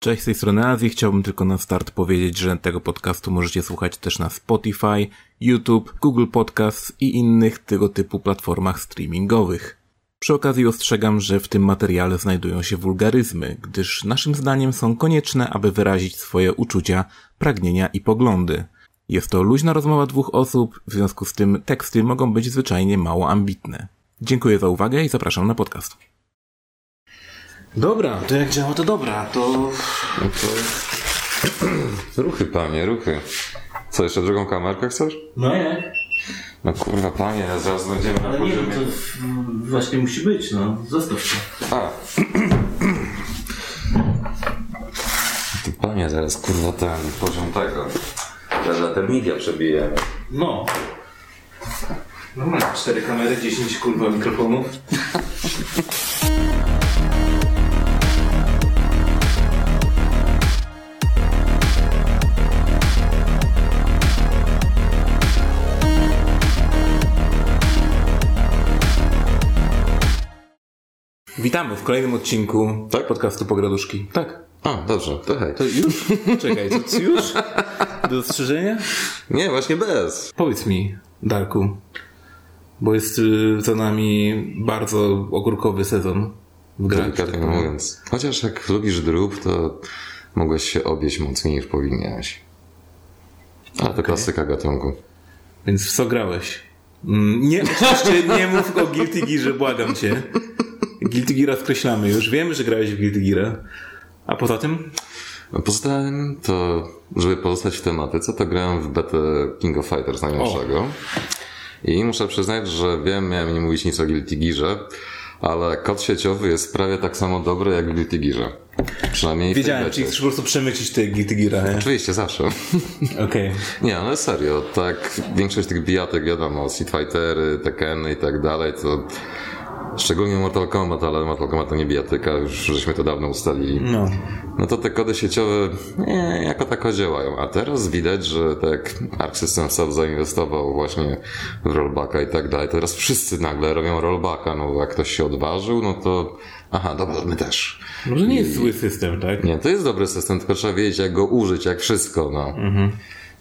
Cześć, z tej strony Azji. Chciałbym tylko na start powiedzieć, że tego podcastu możecie słuchać też na Spotify, YouTube, Google Podcasts i innych tego typu platformach streamingowych. Przy okazji ostrzegam, że w tym materiale znajdują się wulgaryzmy, gdyż naszym zdaniem są konieczne, aby wyrazić swoje uczucia, pragnienia i poglądy. Jest to luźna rozmowa dwóch osób, w związku z tym teksty mogą być zwyczajnie mało ambitne. Dziękuję za uwagę i zapraszam na podcast. Dobra, to jak działa to dobra, to... No to... Ruchy, panie, ruchy. Co, jeszcze drugą kamerkę chcesz? No nie. No kurwa, panie, zaraz będziemy na Ale nie, poziomie... no to właśnie musi być, no. Zostaw to. A. Ty panie, zaraz kurwa ten poziom tego. Teraz termidia przebijemy. No. Normalnie, cztery kamery, 10 kurwa mikrofonów. Witamy w kolejnym odcinku Tak? podcastu Pograduszki. Tak. A, dobrze, to hej. To już? Czekaj, to już? Do ostrzeżenia? Nie, właśnie bez. Powiedz mi, Darku, bo jest y, za nami bardzo ogórkowy sezon w grach. Delikatnie tak mówiąc. Chociaż jak lubisz drób, to mogłeś się obieść mocniej niż powinieneś. Ale to klasyka gatunku. Więc w co grałeś? Mm, Nie, oczywiście nie mów o Guilty Gearze, błagam cię. Guilty Geara skreślamy już. Wiemy, że grałeś w Guilty Geara. A poza tym? A Poza tym, to żeby pozostać w tematyce, to grałem w betę King of Fighters najnowszego. I muszę przyznać, że wiem, miałem nie mówić nic o Guilty Gearze, ale kod sieciowy jest prawie tak samo dobry jak w Guilty Gearze. Przynajmniej Wiedziałem, czyli chcesz po prostu przemycić te Guilty Geara, nie? Oczywiście, zawsze. Okej. Nie, ale serio, tak większość tych bijatek, wiadomo, Street Fightery, Tekkeny i tak dalej, to szczególnie Mortal Kombat, ale Mortal Kombat to nie bijatyka, już żeśmy to dawno ustalili. No. No to te kody sieciowe nie, jako tako działają. A teraz widać, że tak Arc System Soft zainwestował właśnie w rollbacka i tak dalej, teraz wszyscy nagle robią rollbacka. No jak ktoś się odważył, no to aha, dobra, my też. Może nie jest zły system, tak? Nie, to jest dobry system, tylko trzeba wiedzieć jak go użyć, jak wszystko, no.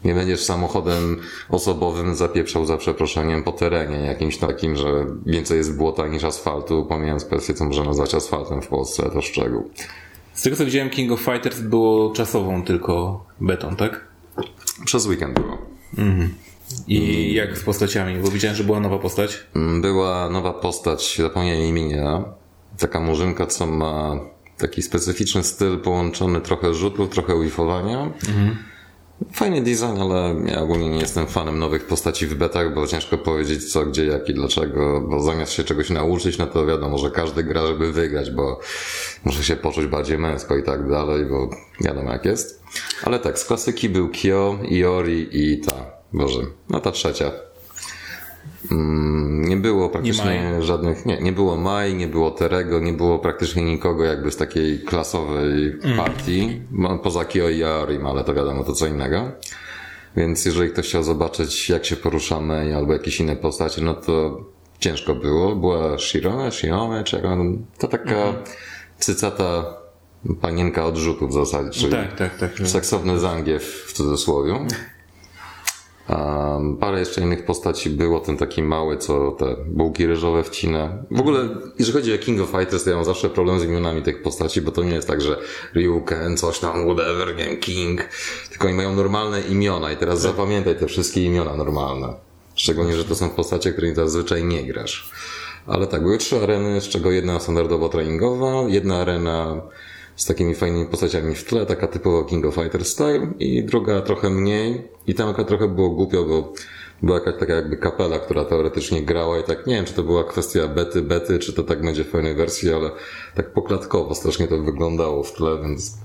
Nie będziesz samochodem osobowym zapieprzał za przeproszeniem po terenie jakimś takim, że więcej jest błota niż asfaltu, pomijając kwestię, co można nazwać asfaltem w Polsce, to szczegół. Z tego co widziałem, King of Fighters było czasową tylko betą, tak? Przez weekend było. I jak z postaciami? Bo widziałem, że była nowa postać. Mm, Była nowa postać, zapomniałem imienia. Taka murzynka, co ma taki specyficzny styl połączony trochę rzutów, trochę wifowania. Fajny design, ale ja ogólnie nie jestem fanem nowych postaci w betach, bo ciężko powiedzieć co, gdzie, jak i dlaczego, bo zamiast się czegoś nauczyć, no to wiadomo, że każdy gra, żeby wygrać, bo muszę się poczuć bardziej męsko i tak dalej, bo wiadomo jak jest. Ale tak, z klasyki był Kyo, Iori i ta, Boże, no ta trzecia. Mm, Nie było praktycznie Mai. żadnych, nie, nie było Mai, nie było Terego, nie było praktycznie nikogo jakby z takiej klasowej partii, Mo- poza Kyo i Aorim, ale to wiadomo, to co innego. Więc jeżeli ktoś chciał zobaczyć, jak się poruszamy albo jakieś inne postacie, no to ciężko było. Była Shirome, Shirome, czy jak on, to taka cycata panienka odrzutów w zasadzie, czyli Tak, tak, tak. seksowny zangiew w cudzysłowie. Um, parę jeszcze innych postaci było, ten taki mały, co te bułki ryżowe wcina. W ogóle, jeżeli chodzi o King of Fighters, to ja mam zawsze problem z imionami tych postaci, bo to nie jest tak, że Ryuken, coś tam, whatever, nie wiem, King, tylko oni mają normalne imiona i teraz zapamiętaj te wszystkie imiona normalne. Szczególnie, że to są postacie, którymi zazwyczaj nie grasz. Ale tak, były trzy areny, z czego jedna standardowo treningowa, jedna arena z takimi fajnymi postaciami w tle, taka typowo King of Fighter style i druga trochę mniej i tam trochę było głupio, bo była jakaś taka jakby kapela, która teoretycznie grała i tak nie wiem, czy to była kwestia bety, bety, czy to tak będzie w pełnej wersji, ale tak poklatkowo strasznie to wyglądało w tle, więc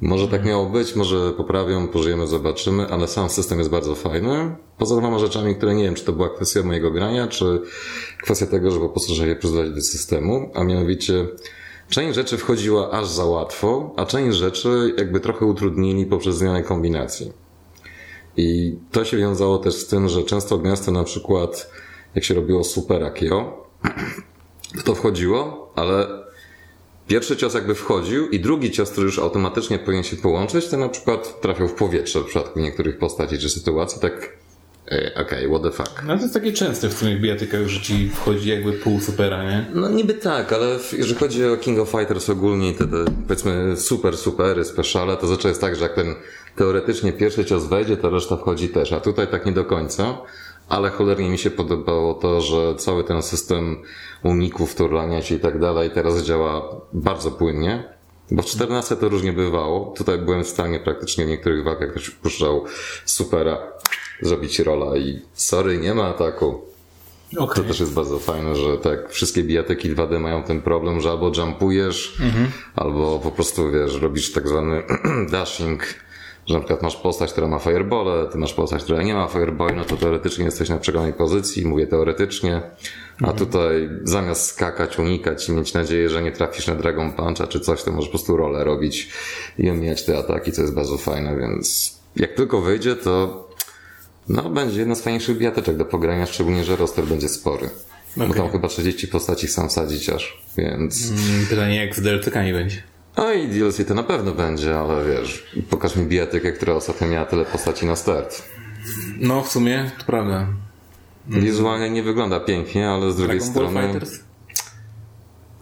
może tak miało być, może poprawią, pożyjemy, zobaczymy, ale sam system jest bardzo fajny. Poza dwoma rzeczami, które nie wiem, czy to była kwestia mojego grania, czy kwestia tego, że po prostu trzeba je przyzwyczaić do systemu, a mianowicie część rzeczy wchodziła aż za łatwo, a część rzeczy jakby trochę utrudnili poprzez zmianę kombinacji. I to się wiązało też z tym, że często gęsto na przykład jak się robiło super Akio, to wchodziło, ale pierwszy cios jakby wchodził i drugi cios, który już automatycznie powinien się połączyć, to na przykład trafiał w powietrze w przypadku niektórych postaci czy sytuacji, tak Okej, okay, what the fuck. No to jest takie częste w sumie w bijatykach, że ci wchodzi jakby pół supera, nie? No niby tak, ale jeżeli chodzi o King of Fighters ogólnie te, te powiedzmy super, supery, speciale, to zawsze jest tak, że jak ten teoretycznie pierwszy cios wejdzie, to reszta wchodzi też, a tutaj tak nie do końca. Ale cholernie mi się podobało to, że cały ten system uników, turlania się i tak dalej teraz działa bardzo płynnie. Bo w 14 to różnie bywało. Tutaj byłem w stanie praktycznie w niektórych walkach ktoś puszczał supera, zrobić rola i sorry, nie ma ataku. Okay. To też jest bardzo fajne, że tak wszystkie bijatyki 2D mają ten problem, że albo jumpujesz, mhm. albo po prostu wiesz, robisz tak zwany dashing, że na przykład masz postać, która ma firebole, ty masz postać, która nie ma fireball, no to teoretycznie jesteś na przegranej pozycji, mówię teoretycznie, a mhm. tutaj zamiast skakać, unikać i mieć nadzieję, że nie trafisz na Dragon Puncha czy coś, to możesz po prostu rolę robić i omijać te ataki, co jest bardzo fajne, więc jak tylko wyjdzie, to no, będzie jedna z fajniejszych biateczek do pogrania, szczególnie, że roster będzie spory. Okay. Bo tam chyba 30 postaci sam wsadzić aż, więc... Mm, pytanie, jak z DLC-kami będzie? No i DLC to na pewno będzie, ale wiesz, pokaż mi bijatykę, która ostatnio miała tyle postaci na start. No, w sumie, to prawda. Wizualnie nie wygląda pięknie, ale z drugiej Dragon strony... Ball Fighters?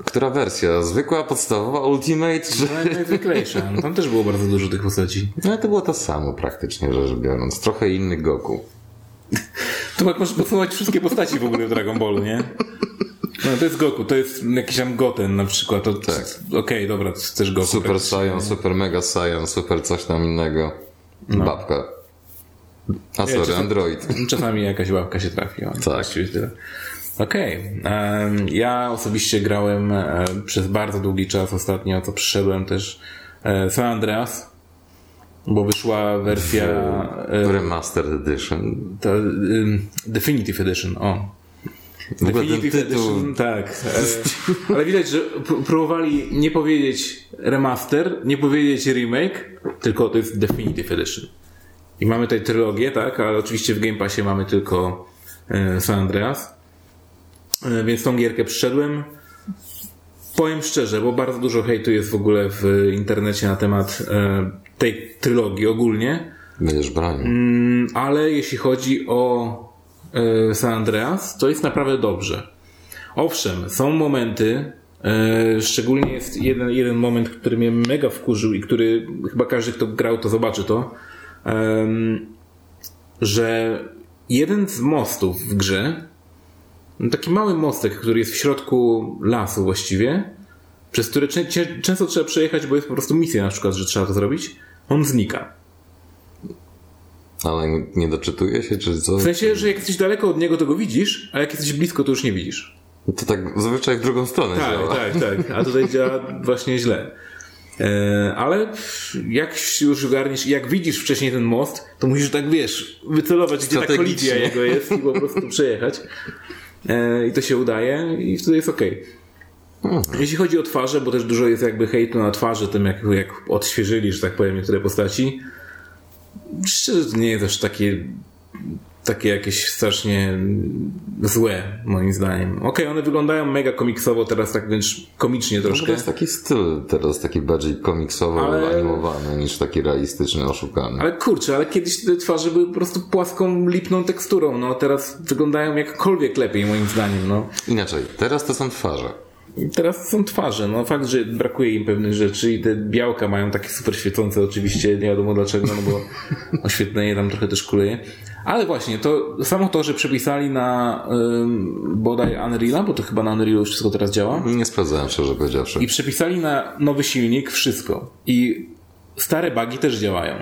Która wersja? Zwykła, podstawowa, Ultimate? Czy... No, najzwyklejsza. No, tam też było bardzo dużo tych postaci. No to było to samo praktycznie rzecz biorąc. Trochę inny Goku. To jak możesz podsumować wszystkie postaci w ogóle w Dragon Ballu, nie? No to jest Goku, to jest jakiś tam Goten na przykład. To, tak. Okej, okay, dobra, to też Goku. Super Saiyan, Super Mega Saiyan, Super coś tam innego. No. Babka. A sorry, czasami, Android. Czasami jakaś babka się trafiła. Tak. Okej. Okay. Ja osobiście grałem e, przez bardzo długi czas ostatnio, to przyszedłem też e, San Andreas, bo wyszła wersja... E, Remastered Edition. To, Definitive Edition, o. Definitive Edition, tak. Ale widać, że próbowali nie powiedzieć remaster, nie powiedzieć remake, tylko to jest Definitive Edition. I mamy tutaj trylogię, tak, ale oczywiście w Game Passie mamy tylko San Andreas. E, więc tą gierkę przyszedłem. Powiem szczerze, bo bardzo dużo hejtu jest w ogóle w internecie na temat e, tej trylogii ogólnie. Będziesz bronił. Mm, ale jeśli chodzi o e, San Andreas, to jest naprawdę dobrze. Owszem, są momenty, szczególnie jest jeden, jeden moment, który mnie mega wkurzył i który chyba każdy, kto grał, to zobaczy to, że jeden z mostów w grze taki mały mostek, który jest w środku lasu właściwie, przez który często trzeba przejechać, bo jest po prostu misja na przykład, że trzeba to zrobić, on znika. Ale nie doczytuje się, czy co? W sensie, że jak jesteś daleko od niego, to go widzisz, a jak jesteś blisko, to już nie widzisz. To tak zazwyczaj w drugą stronę tak, działa. Tak, tak, a tutaj działa właśnie źle. E, ale jak już ogarniesz, jak widzisz wcześniej ten most, to musisz tak, wiesz, wycelować, gdzie ta kolizja jego jest i po prostu przejechać. E, i to się udaje i wtedy jest ok. Hmm. Jeśli chodzi o twarze, bo też dużo jest jakby hejtu na twarzy, tym jak, jak odświeżyli, że tak powiem, niektóre postaci. Szczerze, to nie jest też takie takie jakieś strasznie złe, moim zdaniem. Okej, okay, one wyglądają mega komiksowo, teraz tak wręcz komicznie troszkę. No to jest taki styl teraz, taki bardziej komiksowo ale... animowany niż taki realistyczny, oszukany. Ale kurczę, ale kiedyś te twarze były po prostu płaską, lipną teksturą, no teraz wyglądają jakkolwiek lepiej, moim zdaniem, no. Inaczej, teraz to są twarze. Teraz są twarze. No fakt, że brakuje im pewnych rzeczy i te białka mają takie super świecące oczywiście, nie wiadomo dlaczego, no bo oświetlenie tam trochę też kuleje. Ale właśnie, to samo to, że przepisali na ym, bodaj Unreal'a, bo to chyba na Unreal'u już wszystko teraz działa. Nie sprawdzałem szczerze powiedziawszy. I przepisali na nowy silnik wszystko. I stare bugi też działają.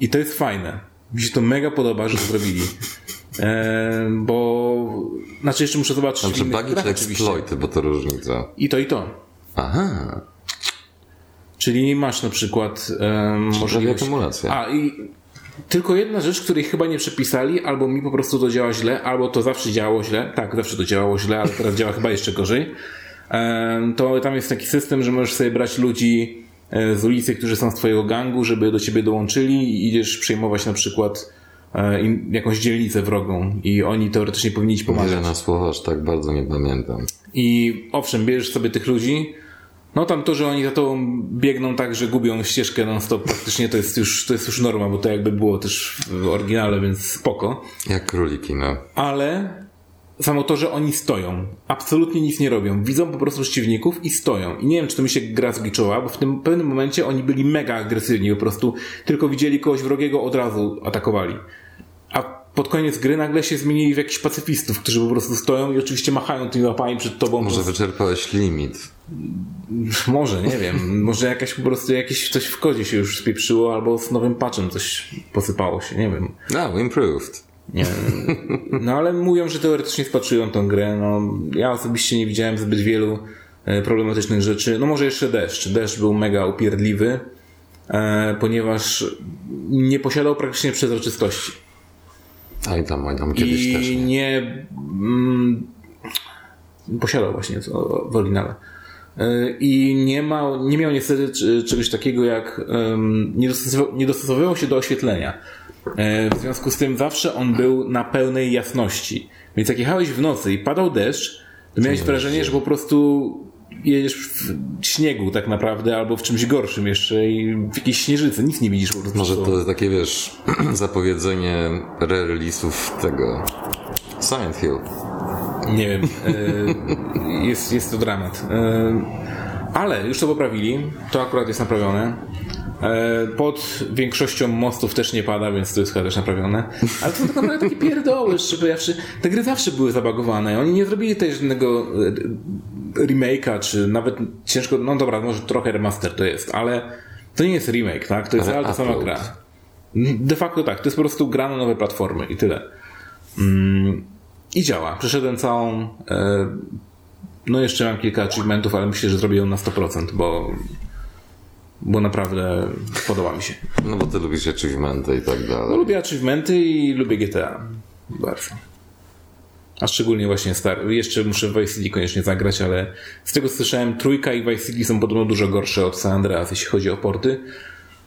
I to jest fajne. Mi się to mega podoba, że to zrobili. E, bo znaczy jeszcze muszę zobaczyć. Znaczy bugi czy exploity, bo to różnica. I to i to. Aha. Czyli masz na przykład um, możliwość... emulacja. A i tylko jedna rzecz, której chyba nie przepisali, albo mi po prostu to działa źle, albo to zawsze działało źle. Tak, zawsze to działało źle, ale teraz działa chyba jeszcze gorzej. To tam jest taki system, że możesz sobie brać ludzi e, z ulicy, którzy są z twojego gangu, żeby do ciebie dołączyli i idziesz przejmować na przykład e, jakąś dzielnicę wrogą i oni teoretycznie powinni ci pomagać. Wiele na słowa, aż tak bardzo nie pamiętam. I owszem, bierzesz sobie tych ludzi, no tam to, że oni za tobą biegną tak, że gubią ścieżkę non stop, praktycznie to jest już, to jest już norma, bo to jakby było też w oryginale, więc spoko. Jak króliki, no. Ale samo to, że oni stoją, absolutnie nic nie robią, widzą po prostu przeciwników i stoją. I nie wiem, czy to mi się gra zgliczoła, bo w tym pewnym momencie oni byli mega agresywni, po prostu tylko widzieli kogoś wrogiego, od razu atakowali. Pod koniec gry nagle się zmienili w jakichś pacyfistów, którzy po prostu stoją i oczywiście machają tymi łapami przed tobą. Może wyczerpałeś limit. Może, nie wiem. Może jakaś po prostu jakieś coś w kodzie się już spieprzyło, albo z nowym patchem coś posypało się, nie wiem. No, improved. Nie. No ale mówią, że teoretycznie spatrują tą grę. No, ja osobiście nie widziałem zbyt wielu e, problematycznych rzeczy. No może jeszcze deszcz. Deszcz był mega upierdliwy, e, ponieważ nie posiadał praktycznie przezroczystości. Tam, tam kiedyś I też. Nie. nie mm, posiadał właśnie w oryginale. E, I nie, ma, nie miał niestety czegoś takiego jak em, nie, dostosowywał, nie dostosowywał się do oświetlenia. E, W związku z tym zawsze on był na pełnej jasności. Więc jak jechałeś w nocy i padał deszcz, to miałeś wrażenie, że po prostu jedziesz w śniegu tak naprawdę, albo w czymś gorszym jeszcze i w jakiejś śnieżycy. Nic nie widzisz po prostu. Może to takie, wiesz, zapowiedzenie re-release'ów tego Silent Hill. Nie wiem. e, Jest, jest to dramat. E, Ale już to poprawili. To akurat jest naprawione. E, Pod większością mostów też nie pada, więc to jest chyba też naprawione. Ale to są tak naprawdę takie pierdoły, żeby zawsze, te gry zawsze były zabagowane. Oni nie zrobili też żadnego e, remake'a, czy nawet ciężko, no dobra, może trochę remaster to jest, ale to nie jest remake, tak? To jest Ale ta sama gra. De facto tak, to jest po prostu gra na nowe platformy i tyle. Mm, I działa. Przeszedłem całą. E, no jeszcze mam kilka achievementów, ale myślę, że zrobię ją na 100%, bo, bo naprawdę podoba mi się. No bo ty lubisz achievementy i tak No, dalej. lubię achievementy i lubię GTA. Bardzo. A szczególnie właśnie Star. Jeszcze muszę Vice City koniecznie zagrać, ale z tego co słyszałem, trójka i Vice City są podobno dużo gorsze od San Andreas, jeśli chodzi o porty.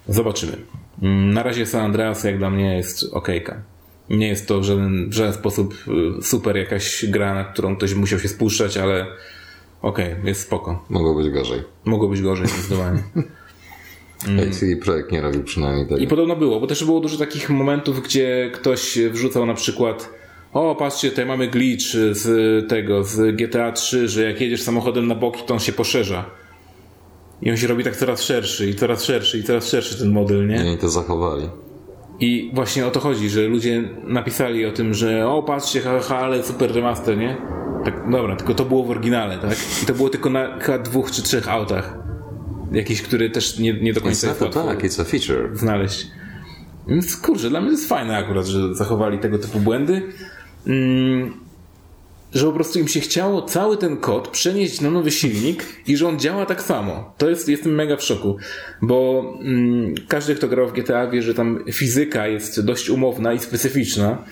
Zobaczymy. Mm, Na razie San Andreas jak dla mnie jest okejka. Nie jest to w żaden, w żaden sposób y, super jakaś gra, na którą ktoś musiał się spuszczać, ale okej, jest spoko. Mogło być gorzej. Mogło być gorzej zdecydowanie. Mm. CD Projekt nie robił przynajmniej tego. I podobno było, bo też było dużo takich momentów, gdzie ktoś wrzucał na przykład o, patrzcie, tutaj mamy glitch z tego, z GTA 3, że jak jedziesz samochodem na boki, to on się poszerza. I on się robi tak coraz szerszy i coraz szerszy i coraz szerszy ten model, nie? Oni to zachowali. I właśnie o to chodzi, że ludzie napisali o tym, że o, patrzcie, haha, ale super remaster, nie? Tak, dobra, tylko to było w oryginale, tak? I to było tylko na chyba dwóch czy trzech autach. Jakiś, który też nie, nie do końca jest łatwo tak, it's a feature. znaleźć. Więc kurczę, dla mnie to jest fajne akurat, że zachowali tego typu błędy. Mm, że po prostu im się chciało cały ten kod przenieść na nowy silnik i że on działa tak samo. To jest, jestem mega w szoku, bo mm, każdy, kto grał w GTA wie, że tam fizyka jest dość umowna i specyficzna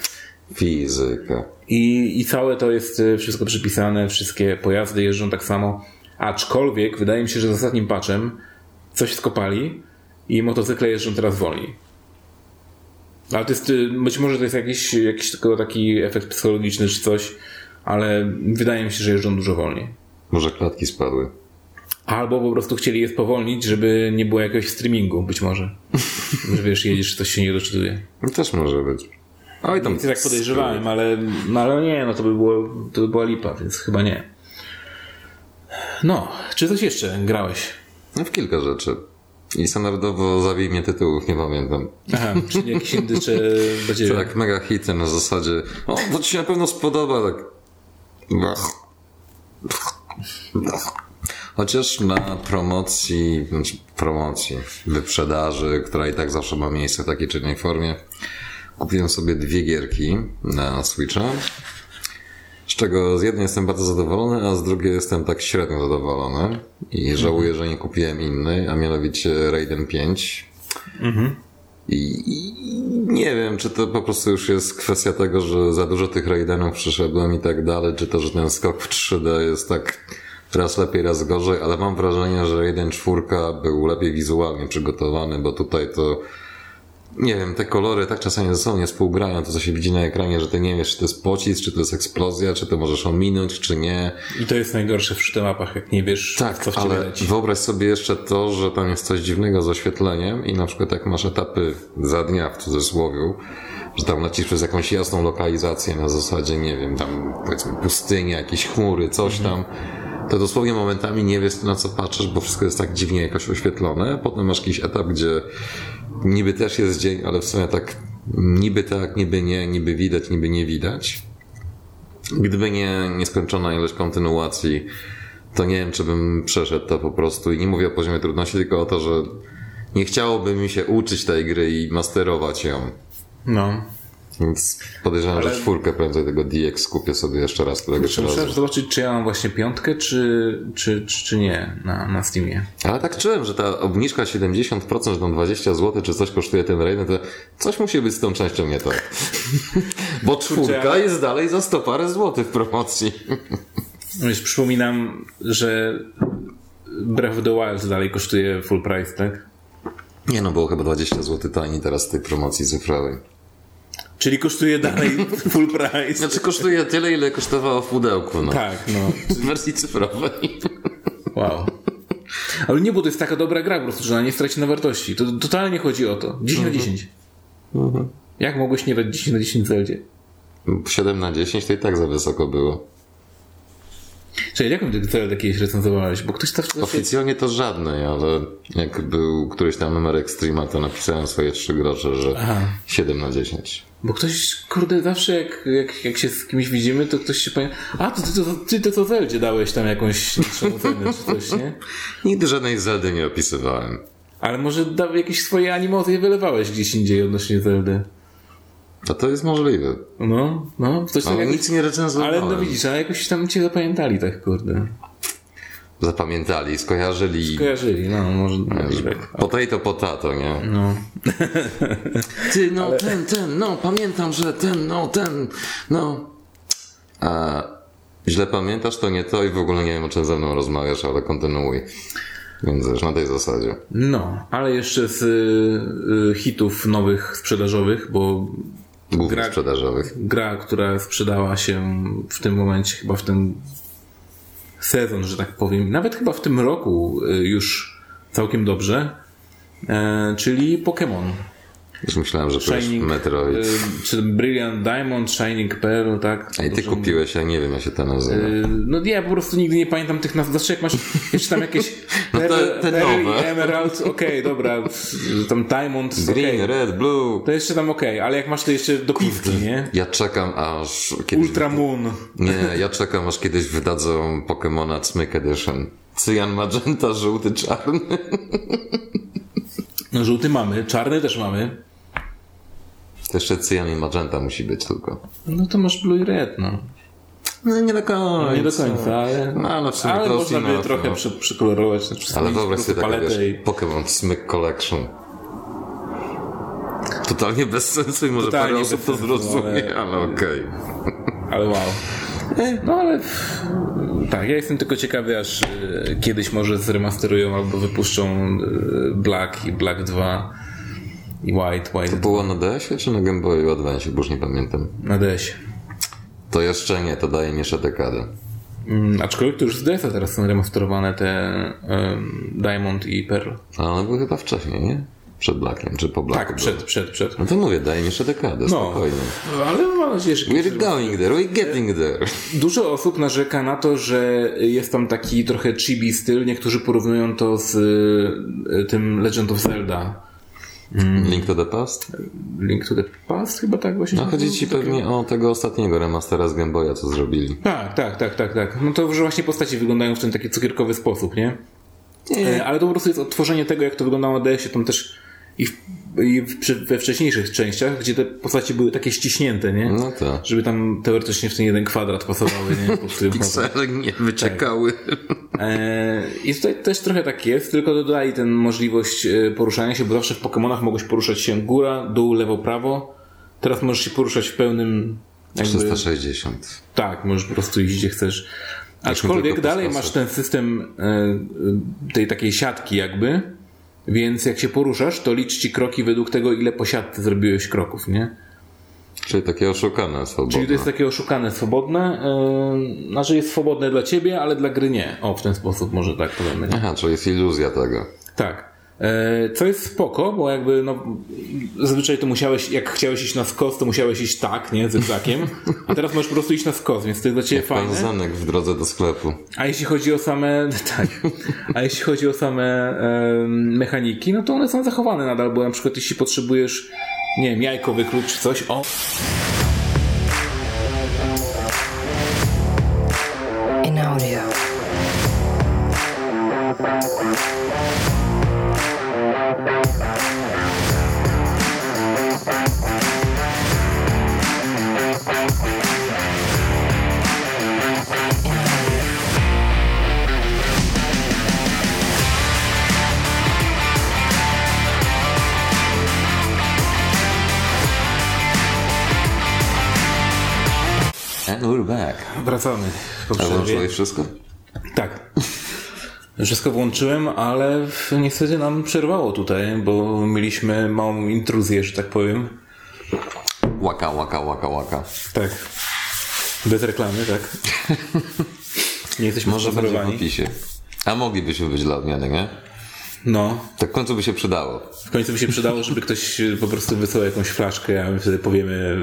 Fizyka. i, i całe to jest e, wszystko przypisane, wszystkie pojazdy jeżdżą tak samo. Aczkolwiek wydaje mi się, że z ostatnim patchem coś skopali i motocykle jeżdżą teraz wolniej. Ale to jest, y, być może to jest jakiś, jakiś tylko taki efekt psychologiczny czy coś, ale wydaje mi się, że jeżdżą dużo wolniej. Może klatki spadły. Albo po prostu chcieli je spowolnić, żeby nie było jakiegoś streamingu, być może. Że wiesz, jedziesz, coś się nie doczytuje. No Też może być. Oj, tam Ja tak podejrzewałem, ale, no ale nie, no to by, było, to by była lipa, więc chyba nie. No, czy coś jeszcze grałeś? No w kilka rzeczy. I standardowo zabij mnie tytułów, nie pamiętam. Aha, czyli jakieś indycze ciebie. Tak, mega hity na zasadzie. O, to ci się na pewno spodoba, tak. Chociaż na promocji, znaczy promocji, wyprzedaży, która i tak zawsze ma miejsce w takiej czy innej formie, kupiłem sobie dwie gierki na Switcha. Z czego z jednej jestem bardzo zadowolony, a z drugiej jestem tak średnio zadowolony. I żałuję, że nie kupiłem innej, a mianowicie Raiden 5. I, I nie wiem, czy to po prostu już jest kwestia tego, że za dużo tych Raidenów przyszedłem i tak dalej, czy to, że ten skok w 3D jest tak raz lepiej, raz gorzej, ale mam wrażenie, że Raiden 4 był lepiej wizualnie przygotowany, bo tutaj to nie wiem, te kolory tak czasami ze sobą nie współgrają, to co się widzi na ekranie, że ty nie wiesz, czy to jest pocisk, czy to jest eksplozja, czy to możesz ominąć, czy nie. I to jest najgorsze w mapach, jak nie wiesz, Tak, co w ale leci. wyobraź sobie jeszcze to, że tam jest coś dziwnego z oświetleniem i na przykład jak masz etapy za dnia w cudzysłowie, że tam lecisz przez jakąś jasną lokalizację na zasadzie, nie wiem, tam powiedzmy pustynia, jakieś chmury, coś tam, to dosłownie momentami nie wiesz na co patrzysz, bo wszystko jest tak dziwnie jakoś oświetlone. Potem masz jakiś etap, gdzie niby też jest dzień, ale w sumie tak niby tak, niby nie, niby widać, niby nie widać. Gdyby nie nieskończona ilość kontynuacji, to nie wiem, czy bym przeszedł to po prostu. I nie mówię o poziomie trudności, tylko o to, że nie chciałoby mi się uczyć tej gry i masterować ją. No. Więc podejrzewam, Ale- że czwórkę prędzej tego DX kupię sobie jeszcze raz, którego Muszę, trzeba muszę zobaczyć, czy ja mam właśnie piątkę, czy, czy, czy, czy nie na, na Steamie. Ale tak czułem, że ta obniżka 70%, że tam 20 zł czy coś kosztuje ten Raiden, to coś musi być z tą częścią nie tak. Bo czwórka jest dalej za 100 parę złotych w promocji. Wiesz, przypominam, że Breath of the Wild dalej kosztuje full price, tak? Nie no, było chyba 20 zł taniej teraz tej promocji cyfrowej. Czyli kosztuje dalej full price. Znaczy kosztuje tyle, ile kosztowało w pudełku, no. Tak, no. W wersji cyfrowej. Wow. Ale nie, bo to jest taka dobra gra po prostu, że ona nie straci na wartości. To totalnie chodzi o to. 10 na 10. Jak mogłeś nie dać 10 na 10 w Zeldzie? 7 na 10 to i tak za wysoko było. Czyli jaką ty Zeldę kiedyś recenzowałeś? Bo ktoś tak... Oficjalnie to żadnej, ale jak był któryś tam numer Extrema, to napisałem swoje trzy grosze, że Aha. 7 na 10. Bo ktoś, kurde, zawsze jak, jak, jak się z kimś widzimy, to ktoś się powie, a to ty, to, ty, ty to Zeldzie dałeś tam jakąś niższą ocenę czy coś, nie? Nigdy żadnej Zeldy nie opisywałem. Ale może da, jakieś swoje animozje wylewałeś gdzieś indziej odnośnie Zeldy. A to jest możliwe. No, no, coś tam Ale jakoś... nic nie recenzowałem. Ale no widzisz, ale jakoś tam cię zapamiętali tak, kurde. Zapamiętali, skojarzyli. Kojarzyli, no, może. Potato potato, nie? No. Ty, no ten, ten, no pamiętam, że ten, no ten, no. A źle pamiętasz, to nie to i w ogóle nie wiem o czym ze mną rozmawiasz, ale kontynuuj. Więc już na tej zasadzie. No, ale jeszcze z y, y, hitów nowych sprzedażowych, bo Głównie Gra- sprzedażowych. gra, która sprzedała się w tym momencie, chyba w ten sezon, że tak powiem, nawet chyba w tym roku y, już całkiem dobrze, e, czyli Pokémon. Już myślałem, że to Shining, Metroid. y, czy Brilliant Diamond, Shining Pearl, tak? A i ty kupiłeś, ja nie wiem, jak się to nazywa. Y, No ja po prostu nigdy nie pamiętam tych nazw. Zawsze jak masz jeszcze tam jakieś No te- Pearl, te Pearl i. Emerald, okej, dobra, tam Diamond, Green, okej. red, blue. To jeszcze tam okej, ale jak masz to jeszcze dopiwki, nie? Ja czekam aż kiedyś... Ultra Moon. Nie, ja czekam aż kiedyś wydadzą Pokemona Cmyk Edition. Cyjan, magenta, żółty, czarny. No żółty mamy, czarny też mamy. To jeszcze cyjan i magenta musi być tylko. No to masz blue i red, no. No nie do końca. Nie do końca, ale, No, ale w sumie ale można by trochę no. przy, przykolorować. Znaczy Ale wyobraź sobie tak, paletę wiesz, i... Pokémon Smyk Collection. Totalnie bez sensu i może Totalnie parę osób to zrozumie, ale- ale okej. Ale wow. No ale tak, ja jestem tylko ciekawy, aż e, kiedyś może zremasterują albo wypuszczą e, Black i Black 2 i White, White Było na DS-ie czy na Game Boyu Advance, bo już nie pamiętam. na DS. To jeszcze nie, to daje jeszcze dekadę. Mm, aczkolwiek to już z DS-a teraz są remasterowane te em, Diamond i Pearl. A one były chyba wcześniej, nie? Przed Blackiem, czy po Blacku Tak, były? przed, przed, przed. No to mówię, daje jeszcze dekadę, No, spokojnie. ale mam nadzieję, że We're going there, we're getting there. Dużo osób narzeka na to, że jest tam taki trochę chibi styl. Niektórzy porównują to z y, tym Legend of Zelda. Link to the Past? Link to the Past chyba tak właśnie. No chodzi ci pewnie o tego ostatniego remastera z Game Boya, co zrobili. Tak, tak, tak, tak, tak. No to, że właśnie postaci wyglądają w ten taki cukierkowy sposób, nie? E, Ale to po prostu jest odtworzenie tego, jak to wyglądało na DS-ie, tam też i, w, i w, przy, we wcześniejszych częściach, gdzie te postaci były takie ściśnięte, nie? No tak. Żeby tam teoretycznie w ten jeden kwadrat pasowały, nie? Po którym Piksele nie wyczekały. E, I tutaj też trochę tak jest, tylko dodali tę możliwość e, poruszania się, bo zawsze w Pokémonach mogłeś poruszać się góra, dół, lewo, prawo. Teraz możesz się poruszać w pełnym. Jakby, 360. tak, możesz po prostu iść gdzie chcesz. Aczkolwiek dalej masz ten system e, tej takiej siatki, jakby, Więc jak się poruszasz, to licz ci kroki według tego, ile po siatce zrobiłeś kroków, nie? Czyli takie oszukane swobodne. Czyli to jest takie oszukane, swobodne. Yy, znaczy jest swobodne dla ciebie, ale dla gry nie. O, w ten sposób może tak powiemy. Nie? Aha, czyli jest iluzja tego. Tak. E, Co jest spoko, bo jakby no, zazwyczaj to musiałeś, jak chciałeś iść na skos, to musiałeś iść tak, nie, zygzakiem, a teraz możesz po prostu iść na skos, więc to jest dla ciebie Pan fajne. Zanek w drodze do sklepu. A jeśli chodzi o same, tak, a jeśli chodzi o same e, mechaniki, no to one są zachowane nadal, bo na przykład jeśli potrzebujesz, nie wiem, jajko wykluć czy coś, o, back. wracamy włączyłeś wszystko? Tak. Wszystko włączyłem, ale niestety nam przerwało tutaj, bo mieliśmy małą intruzję, że tak powiem. Łaka, łaka, łaka, łaka. Tak. Bez reklamy, tak? Nie jesteśmy Może będzie w opisie. A moglibyśmy być dla odmiany, nie? No, Tak w końcu by się przydało. w końcu by się przydało, żeby ktoś po prostu wysłał jakąś flaszkę, a my wtedy powiemy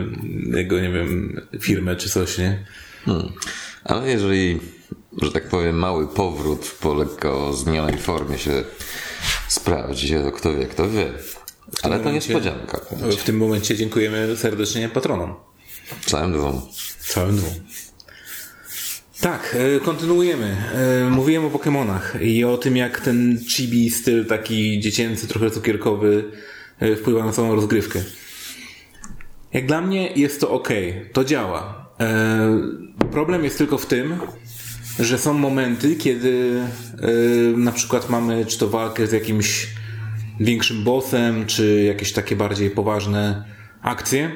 jego, nie wiem, firmę czy coś, nie? Hmm. Ale jeżeli, że tak powiem, mały powrót po lekko zmienionej formie się sprawdzi, to kto wie, kto wie. Ale to momencie- niespodzianka. W tym momencie dziękujemy serdecznie patronom. Całym dwóm. Całym dwóm. Tak, e, kontynuujemy. E, Mówiłem o Pokémonach i o tym, jak ten chibi styl taki dziecięcy, trochę cukierkowy e, wpływa na całą rozgrywkę. Jak dla mnie jest to ok, to działa. Problem jest tylko w tym, że są momenty, kiedy na przykład mamy czy to walkę z jakimś większym bossem, czy jakieś takie bardziej poważne akcje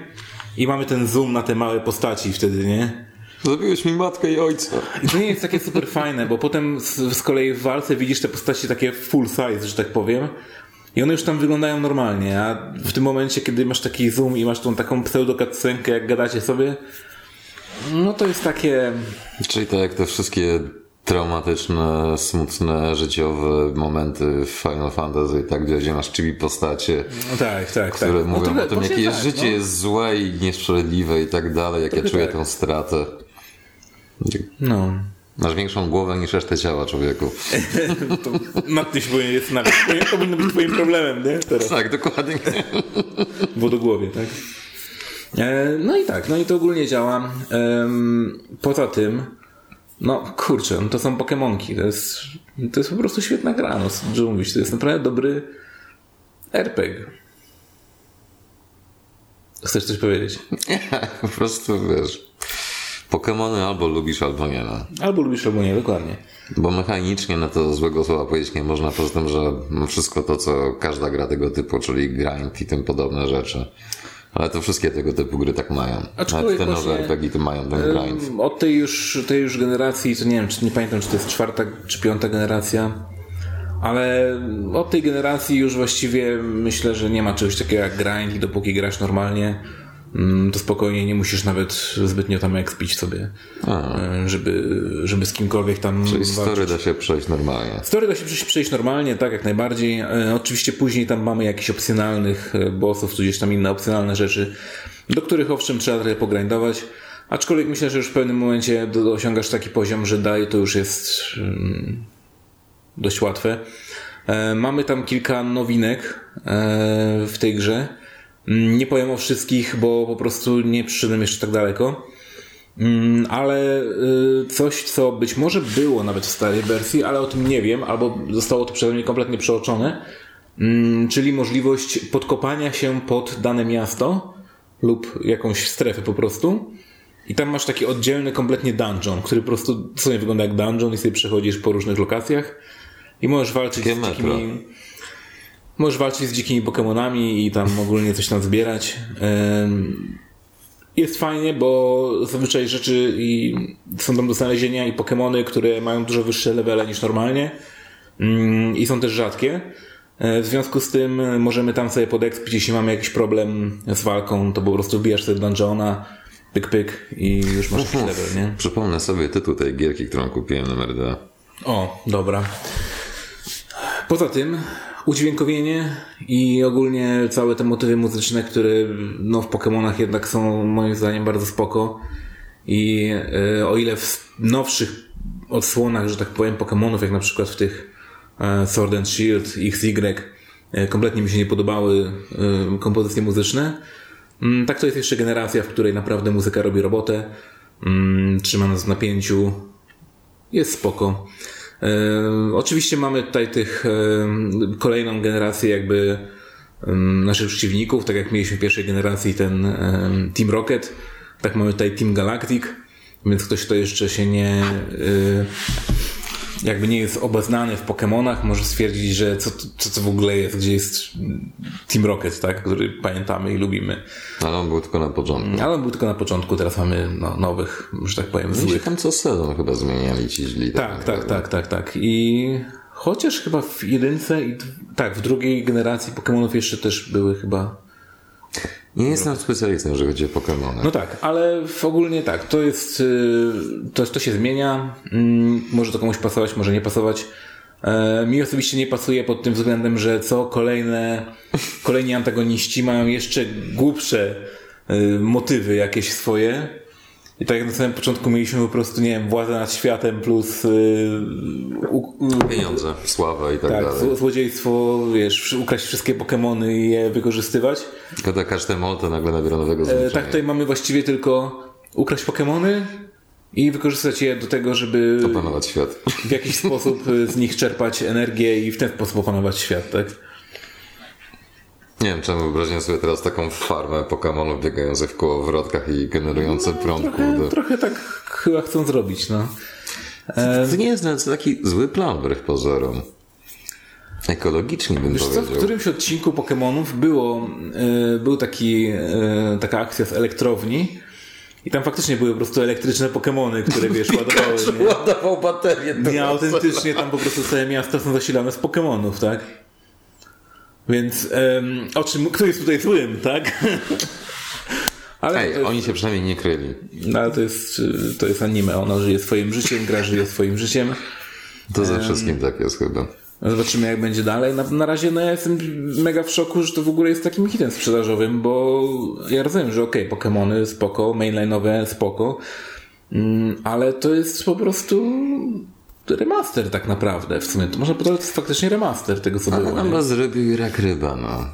i mamy ten zoom na te małe postaci wtedy, nie? Zabiłeś mi matkę i ojca. I to nie jest takie super fajne, bo potem z, z kolei w walce widzisz te postaci takie full size, że tak powiem. I one już tam wyglądają normalnie, a w tym momencie, kiedy masz taki zoom i masz tą taką pseudo cutscenkę, jak gadacie sobie, no to jest takie... Czyli tak jak te wszystkie traumatyczne, smutne, życiowe momenty w Final Fantasy, tak, gdzie masz chibi postacie, No tak, tak, które tak. mówią no, trochę- o tym, jakie jest tak, życie no. jest złe i niesprawiedliwe i tak dalej, jak ja czuję tak. tę stratę. No. Masz większą głowę niż resztę ciała, człowieku. To nad tym się powinien zastanawiać. To powinno być twoim problemem, nie? Teraz. Tak, dokładnie. w wodogłowie, tak? E, no i tak, no i to ogólnie działa. Poza tym, no kurczę, no to są Pokemonki. To jest, to jest po prostu świetna gra, no co dużo mówić. To jest naprawdę dobry RPG. Chcesz coś powiedzieć? po prostu, wiesz, Pokemony albo lubisz, albo nie, no. Albo lubisz, albo nie, dokładnie. Bo mechanicznie na to złego słowa powiedzieć nie można, poza tym, że wszystko to, co każda gra tego typu, czyli grind i tym podobne rzeczy. Ale to wszystkie tego typu gry tak mają. Aczkolwiek Nawet te nowe RPG to mają ten grind. Od tej już, tej już generacji, to nie wiem, czy nie pamiętam, czy to jest czwarta czy piąta generacja, ale od tej generacji już właściwie myślę, że nie ma czegoś takiego jak grind i dopóki grasz normalnie, to spokojnie nie musisz nawet zbytnio tam expić sobie, e, żeby, żeby z kimkolwiek tam Czyli walczyć. story da się przejść normalnie. Story da się przejść, przejść normalnie, tak, jak najbardziej. E, oczywiście później tam mamy jakichś opcjonalnych e, bossów, tudzież tam inne opcjonalne rzeczy, do których owszem trzeba trochę pogrindować. Aczkolwiek myślę, że już w pewnym momencie do, osiągasz taki poziom, że daje to już jest mm, dość łatwe. E, mamy tam kilka nowinek e, w tej grze. Mm, Nie powiem o wszystkich, bo po prostu nie przyszedłem jeszcze tak daleko. Mm, ale y, coś, co być może było nawet w starej wersji, ale o tym nie wiem, albo zostało to przeze mnie kompletnie przeoczone, mm, czyli możliwość podkopania się pod dane miasto lub jakąś strefę po prostu. I tam masz taki oddzielny kompletnie dungeon, który po prostu sobie wygląda jak dungeon i sobie przechodzisz po różnych lokacjach i możesz walczyć Takie z metro. Możesz walczyć z dzikimi Pokemonami i tam ogólnie coś tam zbierać. Jest fajnie, bo zazwyczaj rzeczy i są tam do znalezienia i Pokémony, które mają dużo wyższe levele niż normalnie mm, i są też rzadkie. E, W związku z tym możemy tam sobie podekspić, jeśli mamy jakiś problem z walką, to po prostu wbijasz sobie dungeona, pyk pyk i już masz jakiś level, nie? Przypomnę sobie tytuł tej gierki, którą kupiłem numer 2. O, dobra. Poza tym udźwiękowienie i ogólnie całe te motywy muzyczne, które no, w Pokémonach jednak są moim zdaniem bardzo spoko. I e, o ile w nowszych odsłonach, że tak powiem, Pokémonów, jak na przykład w tych e, Sword and Shield, XY, e, kompletnie mi się nie podobały kompozycje muzyczne, mm, tak to jest jeszcze generacja, w której naprawdę muzyka robi robotę, mm, trzyma nas w napięciu, jest spoko. E, oczywiście mamy tutaj tych e, kolejną generację jakby naszych przeciwników, tak jak mieliśmy w pierwszej generacji ten Team Rocket, tak mamy tutaj Team Galactic, więc ktoś, kto jeszcze się nie e, jakby nie jest obeznany w Pokémonach, może stwierdzić, że co, co to w ogóle jest, gdzie jest Team Rocket, tak, który pamiętamy i lubimy. Ale on był tylko na początku. Ale on był tylko na początku, teraz mamy no, nowych, że tak powiem, się złych. tam co sezon chyba zmieniali ci źli. Tak, tak, tak, tak, tak. I chociaż chyba w jedynce i tak, w drugiej generacji Pokémonów jeszcze też były chyba. Nie jestem specjalistą, jeżeli chodzi o Pokémony. No tak, ale ogólnie tak, to jest, y, to, to się zmienia. Mm, Może to komuś pasować, może nie pasować. E, Mi osobiście nie pasuje pod tym względem, że co kolejne, kolejni antagoniści mają jeszcze głupsze y, motywy jakieś swoje. I tak jak na samym początku mieliśmy po prostu, nie wiem, władzę nad światem plus y, u, u, Pieniądze, sława i tak, Tak, dalej. zło- złodziejstwo, wiesz, ukraść wszystkie Pokemony i je wykorzystywać. Kada każde molto nagle nabiera nowego E, znaczenia. tak, tutaj mamy właściwie tylko ukraść Pokemony i wykorzystać je do tego, żeby Opanować świat. w jakiś sposób z nich czerpać energię i w ten sposób opanować świat, tak? Nie wiem, czemu wyobraziłem sobie teraz taką farmę Pokémonów biegających w koło w wrotkach i generujące prąd. Trochę, kurde. trochę tak chyba chcą zrobić, no. To nie jest nawet taki zły plan wbrew pozorom. Ekologicznie bym Wiesz co, w powiedział. którymś odcinku Pokemonów było, e, był taki, e, taka akcja z elektrowni i tam faktycznie były po prostu elektryczne Pokemony, które wiesz, ładowały, nie? Ładował baterię do Nie, autentycznie tam po prostu całe miasta są zasilane z Pokemonów, tak? Więc em, o czym, kto jest tutaj złym, tak? Ale, Ej, jest, oni się przynajmniej nie kryli. no, ale to jest, to jest anime, ono żyje swoim życiem, gra żyje swoim życiem. To ze wszystkim tak jest chyba. Zobaczymy jak będzie dalej. Na, na razie no, ja jestem mega w szoku, że to w ogóle jest takim hitem sprzedażowym, bo ja rozumiem, że okej, Pokemony spoko, mainline'owe spoko, mm, ale to jest po prostu remaster tak naprawdę w sumie. To można powiedzieć, że to jest faktycznie remaster tego, co Ale było. nie? was zrobił jak ryba, no.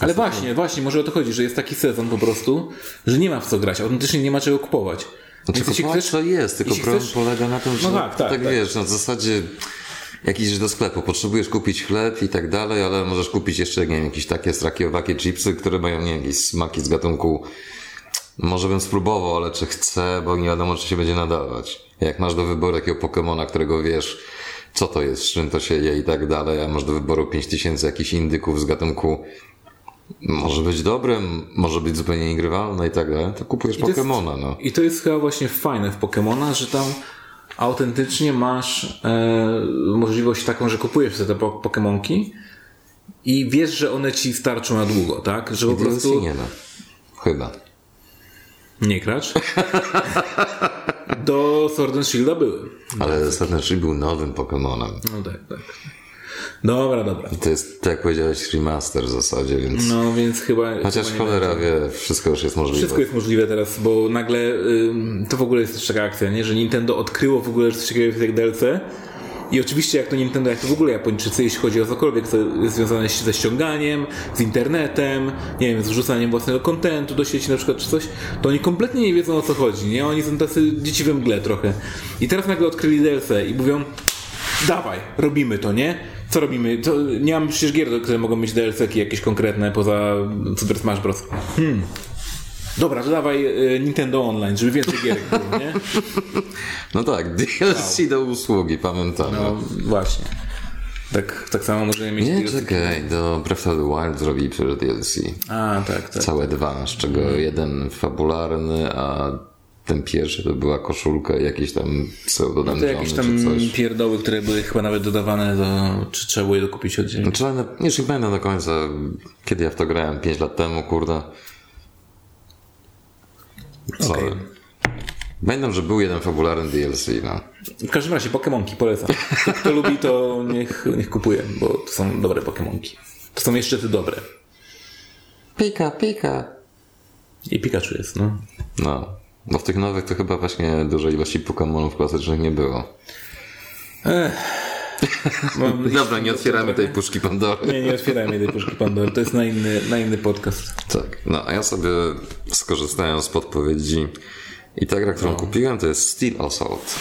Ale właśnie, właśnie, może o to chodzi, że jest taki sezon po prostu, że nie ma w co grać, autentycznie nie ma czego kupować. Znaczy, jeśli chcesz- to jest, tylko problem chcesz- polega na tym, że No tak, tak, tak. wiesz, na zasadzie jak idziesz do sklepu, potrzebujesz kupić chleb i tak dalej, ale możesz kupić jeszcze, nie wiem, jakieś takie strakiowakie chipsy, które mają, nie wiem, jakieś smaki z gatunku może bym spróbował, ale czy chcę, bo nie wiadomo, czy się będzie nadawać. Jak masz do wyboru takiego Pokemona, którego wiesz, co to jest, z czym to się je i tak dalej, a masz do wyboru 5000 jakichś indyków z gatunku może być dobrym, może być zupełnie niegrywalne i tak dalej, to kupujesz to jest- Pokemona, no. I to jest chyba właśnie fajne w Pokémonach, że tam autentycznie masz e, możliwość taką, że kupujesz sobie te po- Pokémonki i wiesz, że one ci starczą na długo, tak? Że po prostu nie ma. Chyba. Nie kracz. Do Sword and Shielda były. Ale Saturn Tree był nowym Pokemonem. No tak, tak. Dobra, dobra. To jest, tak jak powiedziałeś, remaster w zasadzie, więc... No więc chyba... Chociaż chyba cholera wie, wszystko już jest możliwe. Wszystko jest możliwe teraz, bo nagle ym, to w ogóle jest też taka akcja, nie? że Nintendo odkryło w ogóle, że coś takiego jest jak DLC. I oczywiście jak to Nintendo, jak to w ogóle Japończycy, jeśli chodzi o cokolwiek, co jest związane ze ściąganiem, z internetem, nie wiem, z wrzucaniem własnego kontentu do sieci na przykład, czy coś, to oni kompletnie nie wiedzą o co chodzi, nie? Oni są tacy dzieci we mgle trochę. I teraz nagle odkryli DLC i mówią, dawaj, robimy to, nie? Co robimy? To, nie mam przecież gier, które mogą mieć DLC-ki jakieś konkretne poza Super Smash Bros. Hmm. Dobra, to dawaj y, Nintendo Online, żeby więcej gierek było, nie? No tak, DLC do usługi, pamiętamy. No właśnie. Tak, tak samo możemy mieć Nie, DLC. czekaj, do Breath of the Wild zrobili przecież DLC. A, tak, tak. Całe dwa, z czego jeden fabularny, a ten pierwszy to była koszulka i jakieś tam pseudonym To jakieś tam pierdoły, które były chyba nawet dodawane do... Czy trzeba było je dokupić oddzielnie? Znaczy, już nie pamiętam do końca, kiedy ja w to grałem, 5 lat temu, kurde. Co? Okej. Pamiętam, że był jeden fabularny DLC, no. W każdym razie Pokemonki polecam. Kto lubi, to niech, niech kupuje, bo to są dobre Pokemonki. To są jeszcze te dobre. Pika, pika. I Pikachu jest, no. No. Bo w tych nowych to chyba właśnie dużej ilości Pokemonów klasycznych nie było. Mam Dobra, nie otwieramy tej puszki Pandory. Nie, nie otwierajmy tej puszki Pandory. To jest na inny, na inny podcast. Tak. No, a ja sobie skorzystałem z podpowiedzi i ta gra, którą kupiłem, to jest Steel Assault.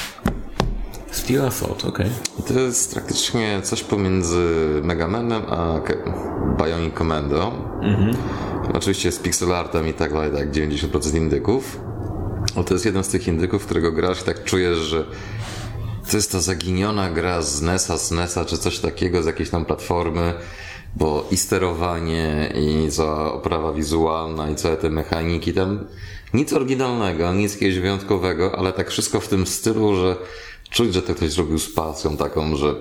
Steel Assault, okej. I to jest praktycznie coś pomiędzy Mega Manem a Bionic Commando. Oczywiście z pixel artem i tak dalej, tak 90% indyków. Ale to jest jeden z tych indyków, którego grasz i tak czujesz, że to jest ta zaginiona gra z NESa, z NESa, czy coś takiego, z jakiejś tam platformy, bo i sterowanie, i cała oprawa wizualna, i całe te mechaniki, tam nic oryginalnego, nic jakiegoś wyjątkowego, ale tak wszystko w tym stylu, że czuć, że to ktoś zrobił z pasją taką, że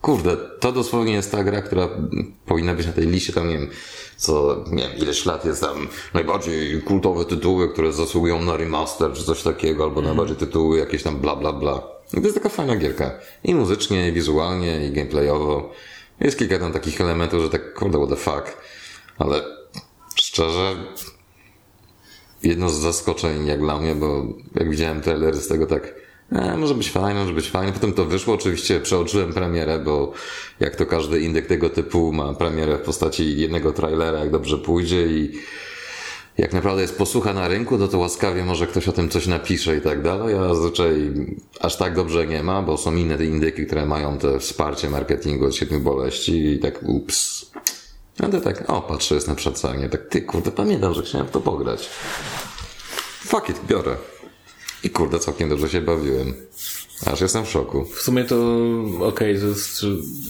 kurde, to dosłownie jest ta gra, która powinna być na tej liście, tam nie wiem, co, nie wiem, ileś lat jest tam najbardziej kultowe tytuły, które zasługują na remaster, czy coś takiego, albo najbardziej tytuły jakieś tam bla bla bla. I to jest taka fajna gierka. I muzycznie, i wizualnie, i gameplayowo. Jest kilka tam takich elementów, że tak, kurde, what the fuck. Ale szczerze, jedno z zaskoczeń jak dla mnie, bo jak widziałem trailery z tego tak, e, może być fajne, może być fajne. Potem to wyszło, oczywiście przeoczyłem premierę, bo jak to każdy indyk tego typu ma premierę w postaci jednego trailera, jak dobrze pójdzie i jak naprawdę jest posłucha na rynku, no to łaskawie może ktoś o tym coś napisze i tak dalej, a zazwyczaj aż tak dobrze nie ma, bo są inne te indyki, które mają te wsparcie marketingu od siedmiu boleści i tak ups. No to tak, o patrzę, jest na przecenie, tak ty kurde, pamiętam, że chciałem w to pograć. Fuck it, biorę. I kurde, całkiem dobrze się bawiłem. Aż jestem w szoku. W sumie to okej, to jest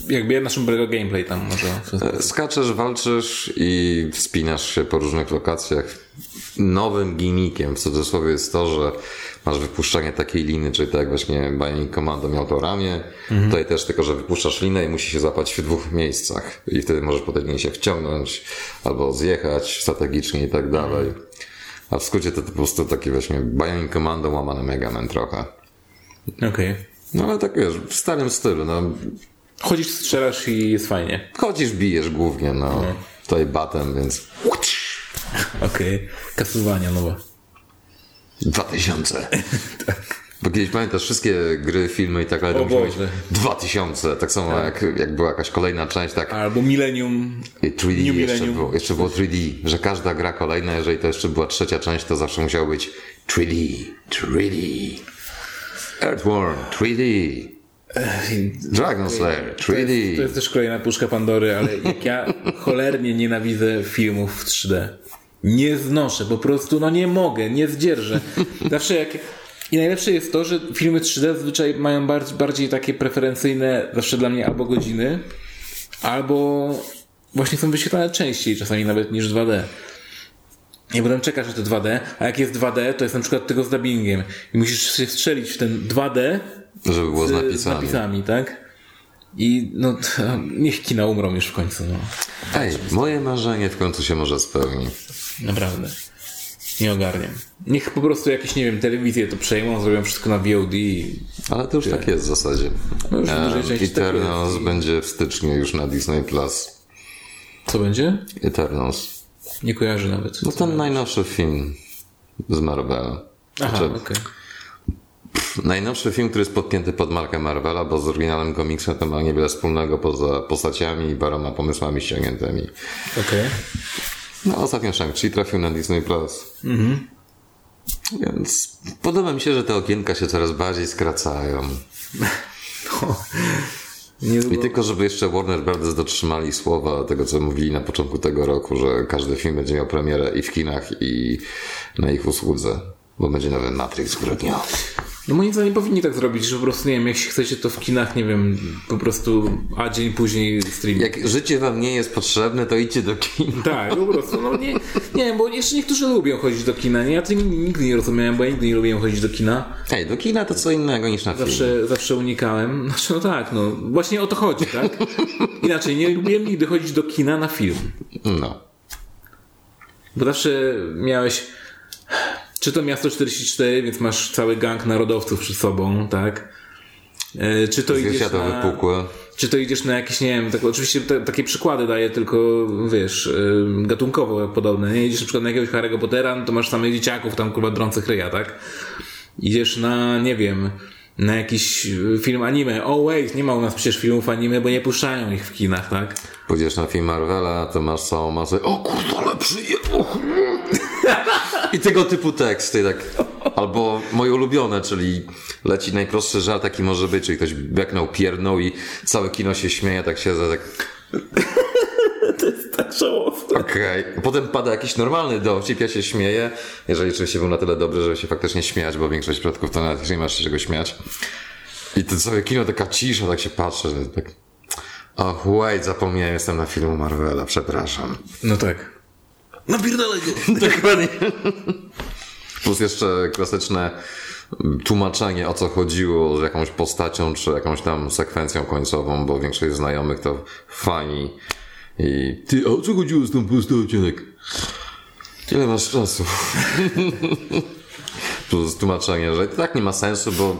jakby brego gameplay tam może. Skaczesz, walczysz i wspinasz się po różnych lokacjach. Nowym gimmickiem w cudzysłowie jest to, że masz wypuszczanie takiej liny, czyli tak jak właśnie Bionic Commando miał to ramię. Tutaj też tylko, że wypuszczasz linę i musi się zapać w dwóch miejscach. I wtedy możesz potem się wciągnąć albo zjechać strategicznie i tak dalej. A w skrócie to, to po prostu takie właśnie Bionic Commando łamane Mega Man trochę. Okej. No ale tak wiesz, w starym stylu, no. Chodzisz, strzelasz i jest fajnie. Chodzisz, bijesz głównie, no. Tutaj batem, więc... Okej. Kasowania nowa. 2000. Bo kiedyś pamiętasz, wszystkie gry, filmy i tak dalej, O Boże. 2000. Tak samo jak, jak była jakaś kolejna część, tak. Albo Millennium. I 3D New jeszcze Millennium. było, jeszcze było 3D, że każda gra kolejna, jeżeli to jeszcze była trzecia część, to zawsze musiało być 3D, 3D. Earthworm, 3D. Dragon Slayer, 3D. To jest też kolejna puszka Pandory, ale jak ja cholernie nienawidzę filmów w 3D. Nie znoszę, po prostu no nie mogę, nie zdzierżę. Zawsze jak... I najlepsze jest to, że filmy 3D zazwyczaj mają bardziej, bardziej takie preferencyjne, zawsze dla mnie albo godziny, albo właśnie są wyświetlane częściej, czasami nawet niż 2D. I potem czekasz na te 2D, a jak jest 2D, to jest na przykład tego z dubbingiem. I musisz się strzelić w ten 2D Żeby było z z napisami. napisami, tak? I no, t- niech kina umrą już w końcu, no. Ej, moje marzenie w końcu się może spełni. Naprawdę. Nie ogarniam. Niech po prostu jakieś, nie wiem, telewizje to przejmą, zrobią wszystko na VOD i... Ale to już tak jest w zasadzie. No już Um, tak Eternals jest. będzie w styczniu już na Disney+. Plus. Co będzie? Eternals. Nie kojarzę nawet. No ten najnowszy film z Marvela. Aha, Znaczy, okej. Najnowszy film, który jest podpięty pod markę Marvela, bo z oryginalnym komiksem to ma niewiele wspólnego poza postaciami i paroma pomysłami ściągniętymi. Okej. No ostatnio Shang-Chi trafił na Disney+. Plus. Mhm. Więc podoba mi się, że te okienka się coraz bardziej skracają. I Niedługo... tylko, żeby jeszcze Warner Brothers dotrzymali słowa tego, co mówili na początku tego roku, że każdy film będzie miał premierę i w kinach, i na ich usłudze. Bo będzie nowy Matrix w grudniu. No moim zdaniem powinni tak zrobić, że po prostu, nie wiem, jak chcecie to w kinach, nie wiem, po prostu, a dzień później stream. Jak życie wam nie jest potrzebne, to idźcie do kin. Tak, po prostu, no nie, nie wiem, bo jeszcze niektórzy lubią chodzić do kina, nie? Ja tego nigdy nie rozumiałem, bo ja nigdy nie lubiłem chodzić do kina. Hej, do kina to co innego niż na film. Zawsze, zawsze unikałem. Znaczy, no tak, no, właśnie o to chodzi, tak? Inaczej, nie lubiłem nigdy chodzić do kina na film. No. Bo zawsze miałeś, czy to Miasto 44, więc masz cały gang narodowców przed sobą, tak? E, Czy to idziesz na... pukłe. Czy to idziesz na jakieś, nie wiem, tak, oczywiście te, takie przykłady daję, tylko wiesz, y, gatunkowo podobne. Nie idziesz na przykład na jakiegoś Harry'ego Pottera, no to masz samych dzieciaków tam kurwa drących ryja, tak? Idziesz na, nie wiem, na jakiś y, film anime. Oh wait, nie ma u nas przecież filmów anime, bo nie puszczają ich w kinach, tak? Pójdziesz na film Marvela, to masz całą masę o kurwa, ale przyjechał. I tego typu teksty, tak. Albo moje ulubione, czyli leci najprostszy żart, jaki może być, czyli ktoś beknął, piernął i całe kino się śmieje, tak siedzę, tak Tak żałosne. okej. Potem pada jakiś normalny dowcip, ja się śmieję, jeżeli oczywiście był na tyle dobry, żeby się faktycznie śmiać, bo większość przypadków to nawet nie masz się czego śmiać. I to całe kino, taka cisza, tak się patrzę, że tak... Och, wait, zapomniałem, jestem na filmu Marvela, przepraszam. No tak. Napierdalaj go! Dokładnie. Plus jeszcze klasyczne tłumaczenie, o co chodziło z jakąś postacią, czy jakąś tam sekwencją końcową, bo większość znajomych to fani. I ty, a o co chodziło z tą postacią? Ile masz czasu? Plus tłumaczenie, że i tak nie ma sensu, bo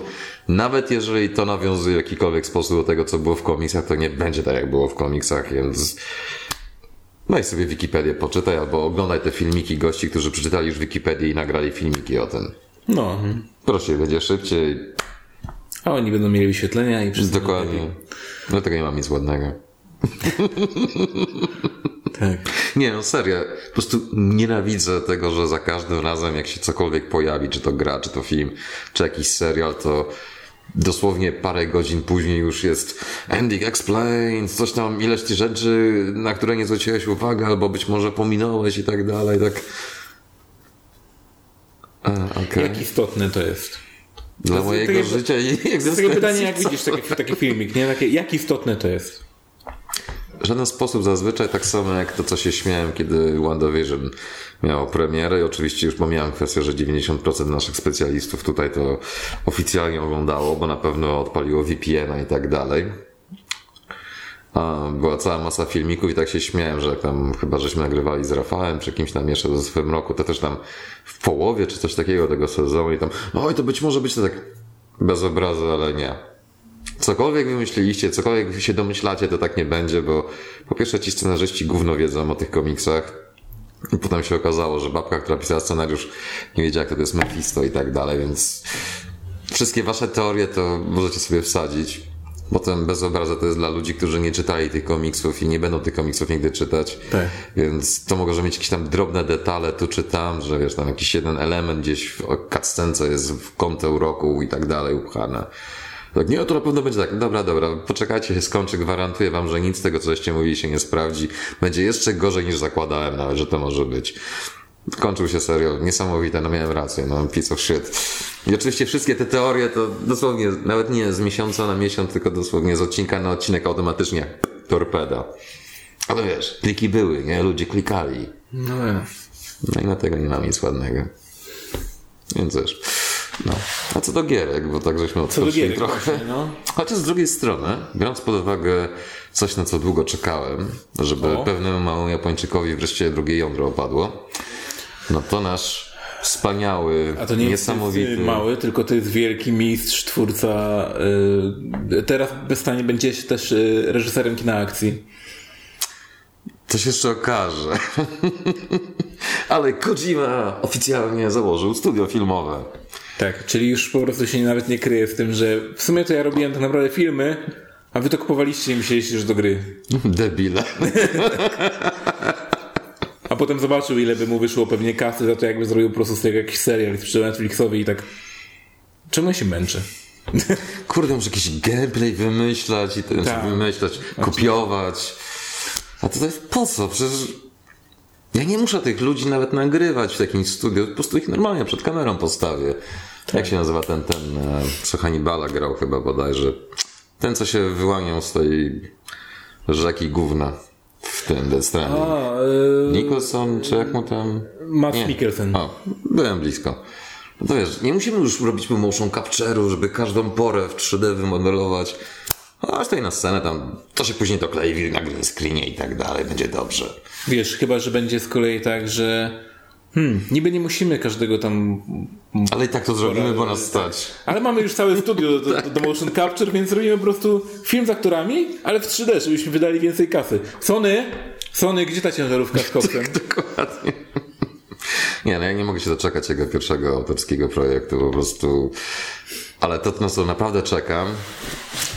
nawet jeżeli to nawiązuje w jakikolwiek sposób do tego, co było w komiksach, to nie będzie tak, jak było w komiksach, więc Daj sobie Wikipedię, poczytaj, albo oglądaj te filmiki gości, którzy przeczytali już Wikipedię i nagrali filmiki o tym. No. Proszę, będzie szybciej. A oni będą mieli wyświetlenia i wszystko. Dokładnie. Dlatego nie mam nic ładnego. Tak. Nie, no serio. Po prostu nienawidzę tego, że za każdym razem, jak się cokolwiek pojawi, czy to gra, czy to film, czy jakiś serial, to dosłownie parę godzin później już jest Ending Explains, coś tam, ileś tych rzeczy, na które nie zwróciłeś uwagi, albo być może pominąłeś i tak dalej, tak. A, okej. Jak istotne to jest? Dla to mojego takie- życia i To jest takie egzystencji. pytanie, jak widzisz taki, taki filmik, nie? Takie, jak istotne to jest? Żaden sposób zazwyczaj tak samo jak to, co się śmiałem, kiedy WandaVision miało premierę i oczywiście już pomijałem kwestię, że 90% naszych specjalistów tutaj to oficjalnie oglądało, bo na pewno odpaliło VPN-a i tak dalej. Była cała masa filmików i tak się śmiałem, że jak tam chyba żeśmy nagrywali z Rafałem czy kimś tam jeszcze ze swym roku, to też tam w połowie czy coś takiego tego sezonu i tam, oj to być może być to tak bez obrazu, ale nie. Cokolwiek wymyśliliście, cokolwiek się domyślacie, to tak nie będzie, bo po pierwsze ci scenarzyści gówno wiedzą o tych komiksach. I potem się okazało, że babka, która pisała scenariusz, nie wiedziała, kto to jest Mephisto i tak dalej, więc wszystkie wasze teorie to możecie sobie wsadzić. Potem bez obrazu to jest dla ludzi, którzy nie czytali tych komiksów i nie będą tych komiksów nigdy czytać. Tak. Więc to może mieć jakieś tam drobne detale tu czy tam, że wiesz, tam jakiś jeden element gdzieś w cutscence jest w kątę uroku i tak dalej upchane. Tak, nie, to na pewno będzie tak. Dobra, dobra, poczekajcie, się skończy, gwarantuję wam, że nic z tego, co żeście mówili, się nie sprawdzi. Będzie jeszcze gorzej niż zakładałem nawet, że to może być. Kończył się serial, niesamowite, no miałem rację, no piece of shit. I oczywiście wszystkie te teorie to dosłownie, nawet nie z miesiąca na miesiąc, tylko dosłownie z odcinka na odcinek automatycznie torpeda. Ale wiesz, kliki były, nie? Ludzie klikali. No. No i dlatego nie mam nic ładnego. Więc wiesz. No. A co do gierek, bo tak żeśmy gierek trochę. właśnie, no. Chociaż z drugiej strony, biorąc pod uwagę coś, na co długo czekałem, żeby O. pewnemu małemu Japończykowi wreszcie drugie jądro opadło, no to nasz wspaniały, A to nie niesamowity... jest mały, tylko to jest wielki mistrz, twórca. Y, teraz stanie będzie się też y, reżyserem kina akcji. To się jeszcze okaże. Ale Kojima oficjalnie założył studio filmowe. Tak, czyli już po prostu się nawet nie kryje z tym, że w sumie to ja robiłem tak naprawdę filmy, a wy to kupowaliście i myśleliście, że do gry. Debile. A potem zobaczył, ile by mu wyszło pewnie kasy za to, jakby zrobił po prostu z tego jakiś serial sprzedał Netflixowi i tak. Czemu ja się męczę? Kurde, muszę jakiś gameplay wymyślać i ten Tak. wymyślać, kopiować. A to jest po co? Przecież ja nie muszę tych ludzi nawet nagrywać w takim studiu, po prostu ich normalnie przed kamerą postawię. Jak się nazywa ten, ten, e, co Hannibala grał chyba bodajże. Ten, co się wyłaniał z tej rzeki gówna w tym Death Stranding. A, y, Nicholson, czy jak mu tam... Matt Nie. Mikkelsen. O, byłem blisko. No to wiesz, nie musimy już robić motion capture'u, żeby każdą porę w 3D wymodelować. A tutaj na scenę tam, to się później doklei na green screenie i tak dalej, będzie dobrze. Wiesz, chyba, że będzie z kolei tak, że hmm, niby nie musimy każdego tam... Ale i tak to zrobimy, bo nas stać. Ale mamy już całe studio do, do, do motion capture, więc robimy po prostu film z aktorami, ale w 3D, żebyśmy wydali więcej kasy. Sony, Sony, gdzie ta ciężarówka z koksem? Dokładnie. Nie, no ja nie mogę się doczekać jego pierwszego autorskiego projektu, po prostu. Ale to, na co naprawdę czekam,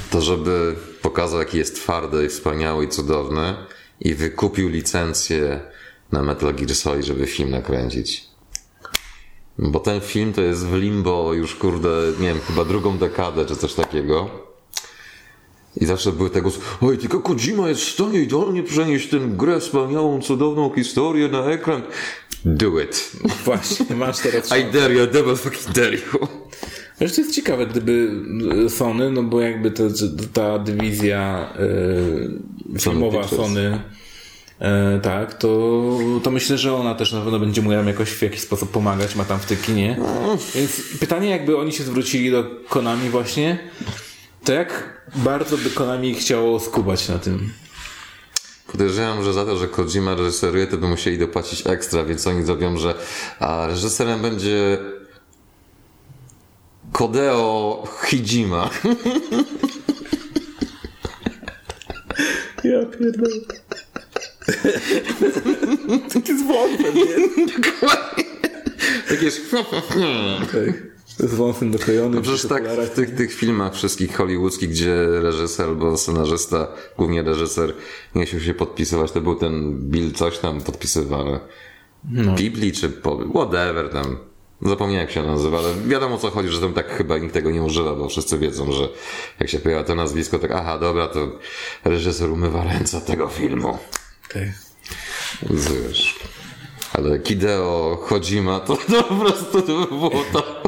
to żeby pokazał, jaki jest twardy i wspaniały i cudowny i wykupił licencję na Metal Gear Solid, żeby film nakręcić. Bo ten film to jest w limbo już, kurde, nie wiem, chyba drugą dekadę czy coś takiego. I zawsze były tego, oj, tylko Kojima jest w stanie idealnie przenieść tę grę, wspaniałą, cudowną historię na ekran. Do it. Właśnie, masz teraz... I dare you, double fucking dare you. Wiesz, to jest ciekawe, gdyby Sony, no bo jakby to, ta dywizja e, filmowa Pictures. Sony, e, tak, to, to myślę, że ona też na pewno będzie mu jakoś w jakiś sposób pomagać, ma tam wtyki, nie? Więc pytanie, jakby oni się zwrócili do Konami właśnie, to jak bardzo by Konami chciało skubać na tym? Podejrzewam, że za to, że Kojima reżyseruje, to by musieli dopłacić ekstra, więc oni zrobią, że a reżyserem będzie Kodeo Hijima. Ja pierdolę. To jest wąsem, nie? Tak jest. Tak. To jest wąsem doklejony. No przecież tak w tych, tych filmach wszystkich hollywoodzkich, gdzie reżyser albo scenarzysta, głównie reżyser, nie chciał się podpisywać, to był ten Bill coś tam podpisywany. No. Bibli czy po, whatever tam. Zapomniałem jak się nazywa, ale wiadomo o co chodzi, że tam tak chyba nikt tego nie używa, bo wszyscy wiedzą, że jak się pojawia to nazwisko, tak aha, dobra, to reżyser umywa ręce tego filmu. Tak. Więc wiesz. Ale Kideo Kojima to, to po prostu to by było to.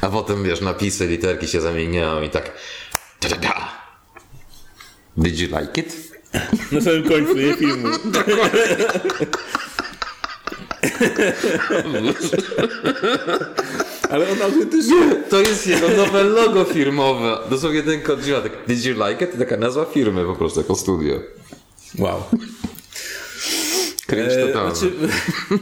A potem wiesz, napisy, literki się zamieniają i tak. Ta, ta, ta. Did you like it? Na samym końcu, nie filmu. Ale on autentycznie... To jest jego nowe logo firmowe. Dosłownie ten Kojima, tak. Did you like it? To taka nazwa firmy po prostu, jako studio. Wow. Cringe E, totalny. znaczy,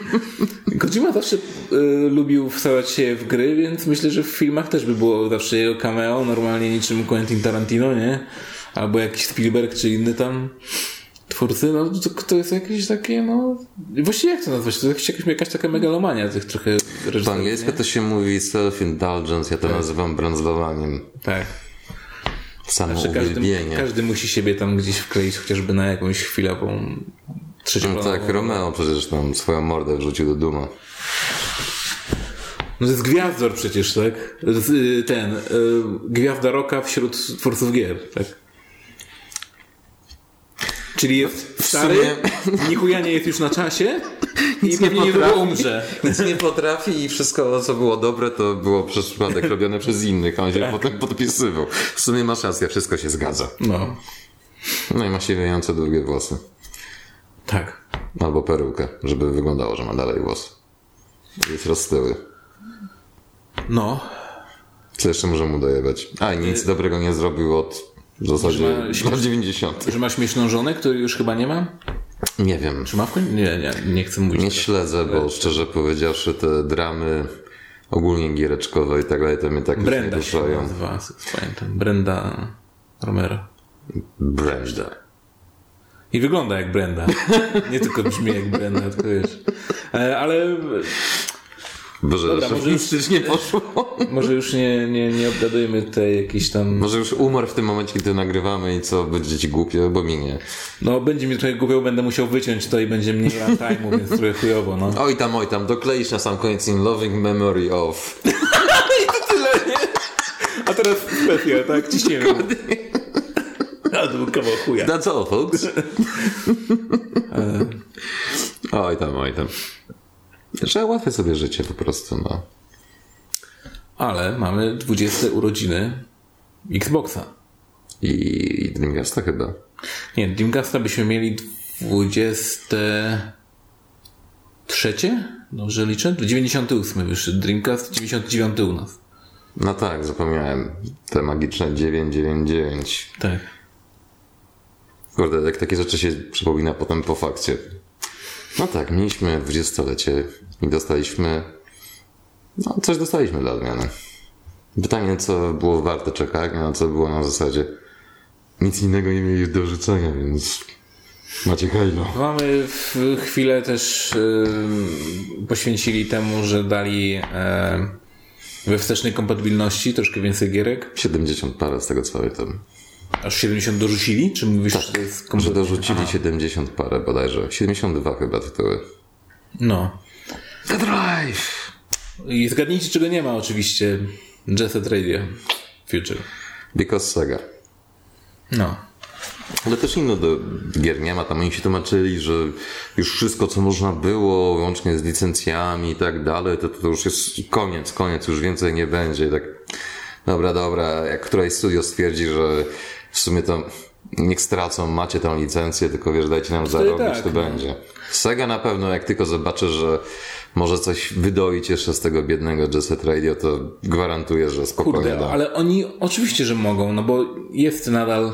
Kojima zawsze e, lubił wstawać się w gry, więc myślę, że w filmach też by było zawsze jego cameo, normalnie niczym Quentin Tarantino, nie? Albo jakiś Spielberg, czy inny tam twórcy, no to, to jest jakieś takie, no... Właściwie jak to nazwać? To jest jakaś, jakaś taka megalomania tych trochę Po reżyserów, angielsku nie? to się mówi self-indulgence, ja to nazywam brandzlowaniem. Tak. Samo Że każdy, każdy musi siebie tam gdzieś wkleić chociażby na jakąś chwilową trzecią No tak, Romeo przecież tam swoją mordę wrzucił do Duma. No to jest gwiazdor przecież, tak? Y, Ten, y, gwiazda roka wśród twórców gier, tak? Czyli jest stary, nichuja nie jest już na czasie i nie pewnie niedługo potrafi. umrze. Nic nie potrafi i wszystko, co było dobre, to było przez przypadek robione przez innych, a on się potem podpisywał. W sumie masz rację, wszystko się zgadza. No, No i ma siwiejące długie włosy. tak. Albo perukę, żeby wyglądało, że ma dalej włos. Jest rozstyły. No, Co jeszcze może mu dojebać? A, i nic dobrego nie zrobił od w zasadzie Że ma- lat 90. że ma śmieszną żonę, której już chyba nie ma? Nie wiem. Czy ma w końcu? Nie, nie, nie chcę mówić. Nie śledzę, bo szczerze powiedziawszy te dramy ogólnie giereczkowe i tak dalej, to mnie tak już nie Brenda się ruszają. nazywa, pamiętam. Brenda Romero. Brenda. I wygląda jak Brenda. Nie tylko brzmi jak Brenda, tylko wiesz. E, Ale Boże, Dobra, może już- szefnistycznie poszło. może już nie, nie, nie obgadujemy tutaj jakiś tam... Może już umarł w tym momencie, kiedy nagrywamy i co, będzie ci głupio, bo mi nie. No będzie mi trochę głupio, będę musiał wyciąć to i będzie mniej runtime'u, więc trochę chujowo, no. Oj tam, oj tam, dokleisz na sam koniec in loving memory of. A teraz specjal, tak? Ciśniemy. A to był kawał chuja. That's all, folks. oj tam, oj tam. Trzeba ułatwiać sobie życie po prostu, no. Ale mamy 20 urodziny Xboxa. I, i Dreamcasta chyba. Nie, Dreamcasta byśmy mieli 23? Dobrze liczę? 98 wyszedł Dreamcast, 99 u nas. No tak, zapomniałem. Te magiczne 999. Tak. Kurde, jak takie rzeczy się przypomina potem po fakcie. No tak, mieliśmy 20-lecie i dostaliśmy. No, coś dostaliśmy dla odmiany. Pytanie, co było warte czekania, a co było na zasadzie. Nic innego nie mieli do rzucenia, więc. Macie hajno. Mamy w chwilę też yy, poświęcili temu, że dali yy, we wstecznej kompatybilności troszkę więcej gierek. 70 parę z tego co pamiętam. Aż 70 dorzucili? Czy mówisz, że to jest Że kompletnie- dorzucili Aha. 70 parę bodajże. 72 chyba tytuły. No. The Drive! I zgadnijcie, czego nie ma oczywiście. Jet Set Radio Future. Because Sega. No. Ale też inno do gier nie ma. Tam oni się tłumaczyli, że już wszystko, co można było, łącznie z licencjami i tak dalej, to, to już jest koniec, koniec, już więcej nie będzie. I tak, dobra, dobra, jak któraś studio stwierdzi, że w sumie to niech stracą, macie tą licencję, tylko wiesz, dajcie nam zarobić, tak, to no. będzie. Sega na pewno, jak tylko zobaczy, że może coś wydoić jeszcze z tego biednego Jet Radio, to gwarantuję, że spokojnie Kurde, da. ale oni oczywiście, że mogą, no bo jest nadal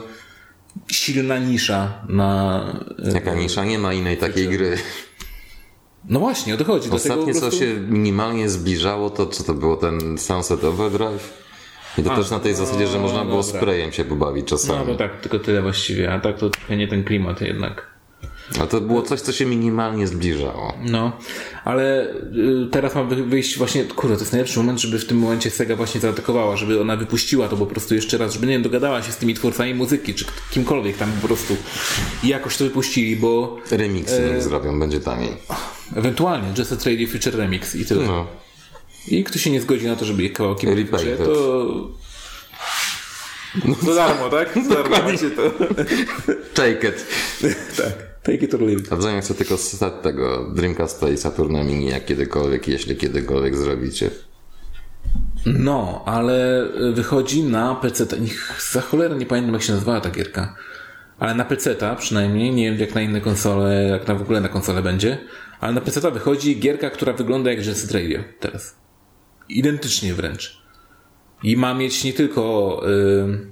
silna nisza na... e, Jaka nisza, nie ma innej takiej gry. No właśnie, o to chodzi. Ostatnie, po co prostu... się minimalnie zbliżało, to co to było, ten Sunset Overdrive? I to też na tej zasadzie, że można było dobra. sprayem się pobawić No czasami. bo tak, tylko tyle właściwie, a tak to trochę nie ten klimat jednak. A to było coś, co się minimalnie zbliżało. No, ale y, teraz ma wy- wyjść właśnie, kurde, to jest najlepszy moment, żeby w tym momencie Sega właśnie zaatakowała, żeby ona wypuściła to po prostu jeszcze raz, żeby nie wiem, dogadała się z tymi twórcami muzyki, czy kimkolwiek tam po prostu i jakoś to wypuścili, bo Remixy E, niech zrobią, będzie taniej. ewentualnie Just Radio Future Remix i tyle. No. I kto się nie zgodzi na to, żeby je kawałki wypuszczać, to... Za darmo, tak? Za darmo macie to. Take it! tak. Take it or leave it. A w zamian chcę tylko stać tego Dreamcasta i Saturna Mini, jak kiedykolwiek, jeśli kiedykolwiek zrobicie. No, ale wychodzi na PC. Niech za cholerę nie pamiętam jak się nazywała ta gierka. Ale na PC przynajmniej, nie wiem jak na inne konsole, jak na w ogóle na konsole będzie, ale na PC wychodzi gierka, która wygląda jak Jet Radio teraz. Identycznie wręcz. I ma mieć nie tylko y,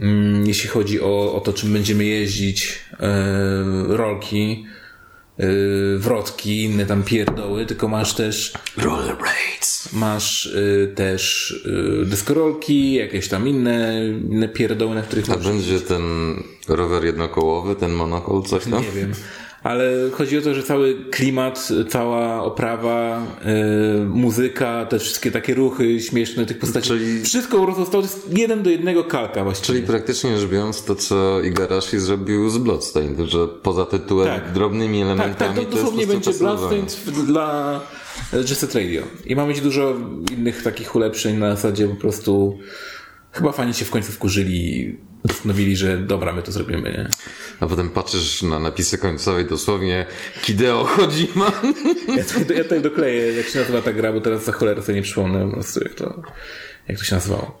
mm, jeśli chodzi o, o to, czym będziemy jeździć, y, rolki, y, wrotki, inne tam pierdoły, tylko masz też Rollerblades! Masz y, też y, dyskorolki, jakieś tam inne, inne pierdoły, na których A będzie ten rower jednokołowy, ten monokol, coś tam? Nie wiem. Ale chodzi o to, że cały klimat, cała oprawa, y, muzyka, te wszystkie takie ruchy śmieszne tych postaci. Czyli- Wszystko jest jeden do jednego kalka właściwie. Czyli praktycznie rzecz biorąc to, co Igarashi zrobił z Bloodstained, że poza tytułem Tak. drobnymi tak, elementami tak, to to dosłownie będzie. Bloodstained dla e, Jet Set Radio. I ma mieć dużo innych takich ulepszeń na zasadzie po prostu chyba fani się w końcu wkurzyli postanowili, że dobra, my to zrobimy, nie? A potem patrzysz na napisy końcowe i dosłownie Kideo Kojima. Ja tutaj, ja tutaj dokleję, jak się nazywa ta gra, bo teraz za cholerę sobie nie przypomnę po prostu, jak to, jak to się nazywało.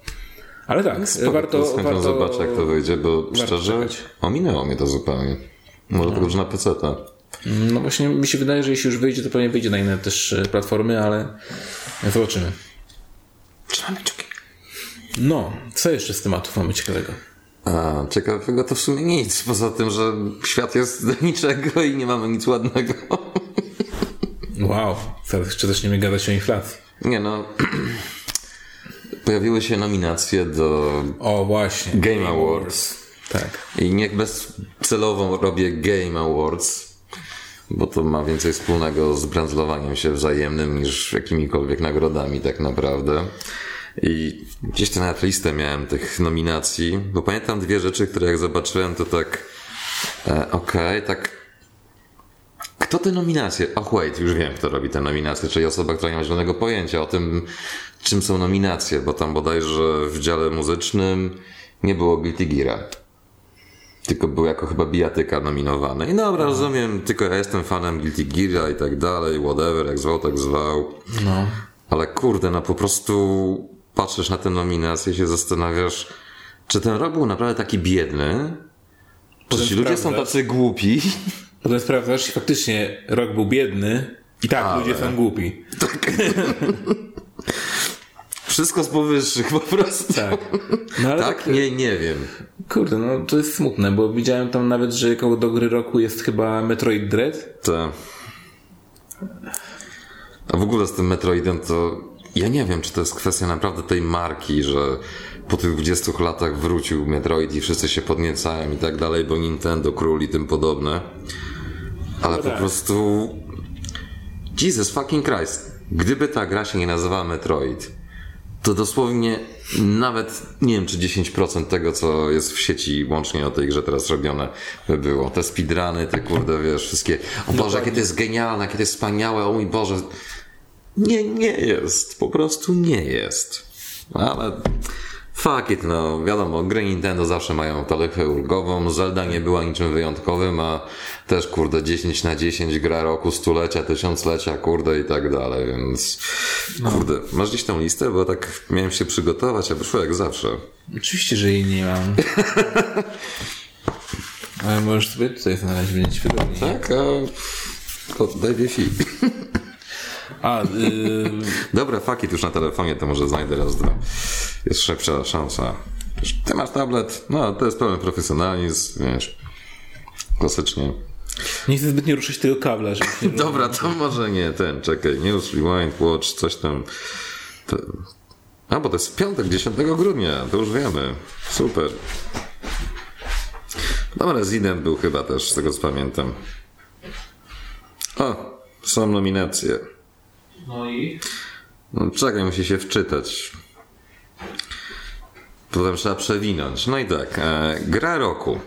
Ale tak, Spoko, warto, to z warto... zobaczę, jak to wyjdzie, bo szczerze czekać. ominęło mnie to zupełnie. Może tylko, że na PC. No właśnie mi się wydaje, że jeśli już wyjdzie, to pewnie wyjdzie na inne też e, platformy, ale zobaczymy. Trzymamy kciuki. No, co jeszcze z tematów mamy ciekawego? A, ciekawego to w sumie nic, poza tym, że świat jest do niczego i nie mamy nic ładnego. Wow, zaraz jeszcze zaczniemy gadać o inflacji. Nie no. Pojawiły się nominacje do O, właśnie. Game Awards. Tak. I niech bezcelowo robię Game Awards, bo to ma więcej wspólnego z brandzlowaniem się wzajemnym niż jakimikolwiek nagrodami tak naprawdę. I gdzieś tę nawet listę miałem tych nominacji, bo pamiętam dwie rzeczy, które jak zobaczyłem, to tak e, okej, tak kto te nominacje? Och, wait, już wiem, kto robi te nominacje, czyli osoba, która nie ma zielonego pojęcia o tym, czym są nominacje, bo tam bodajże w dziale muzycznym nie było Guilty Geara. tylko był jako chyba bijatyka nominowany. I dobra, rozumiem, tylko ja jestem fanem Guilty Gear i tak dalej, whatever, jak zwał, tak zwał. No. Ale kurde, no po prostu patrzysz na tę nominację i się zastanawiasz, czy ten rok był naprawdę taki biedny? Czy ci ludzie są tacy głupi? Potem sprawdzasz faktycznie rok był biedny i tak, Ale. ludzie są głupi. Wszystko z powyższych po prostu. Tak. No ale Tak? Nie, nie wiem. Kurde, no to jest smutne, bo widziałem tam nawet, że koło do gry roku jest chyba Metroid Dread. To... A w ogóle z tym Metroidem to ja nie wiem, czy to jest kwestia naprawdę tej marki, że po tych 20 latach wrócił Metroid i wszyscy się podniecają i tak dalej, bo Nintendo, król i tym podobne. Ale po tak. prostu Jesus fucking Christ. Gdyby ta gra się nie nazywała Metroid, to dosłownie nawet nie wiem, czy 10% tego, co jest w sieci łącznie o tej grze teraz robione by było. Te speedruny, te kurde, wiesz, wszystkie. O Boże, jakie to jest genialne, jakie to jest wspaniałe, o mój Boże. Nie, nie jest. Po prostu nie jest. Ale fuck it, no wiadomo, gry Nintendo zawsze mają taryfę ulgową. Zelda nie była niczym wyjątkowym, a też kurde 10 na 10 gra roku, stulecia, tysiąclecia, kurde i tak dalej, więc kurde, masz gdzieś tą listę, bo tak miałem się przygotować, a wyszło jak zawsze. Oczywiście, że jej nie mam. Ale możesz sobie tutaj znaleźć, będzie ci wygodniej. Tak, a to daj. A, y, Dobra, fuck it, już na telefonie to może znajdę raz, dwa. Jest szybsza szansa. Ty masz tablet? No, to jest pełen profesjonalizm, wiesz. Klasycznie. nie chcę zbytnio ruszyć tego kabla, żeby Dobra, to może nie ten, czekaj, News Rewind Watch, coś tam. To... A, bo to jest piątek, 10 grudnia, to już wiemy. Super. No, Resident był chyba też, z tego co pamiętam. O, są nominacje. No i? No, czekaj, musi się wczytać. Potem trzeba przewinąć. No i tak, e, gra roku.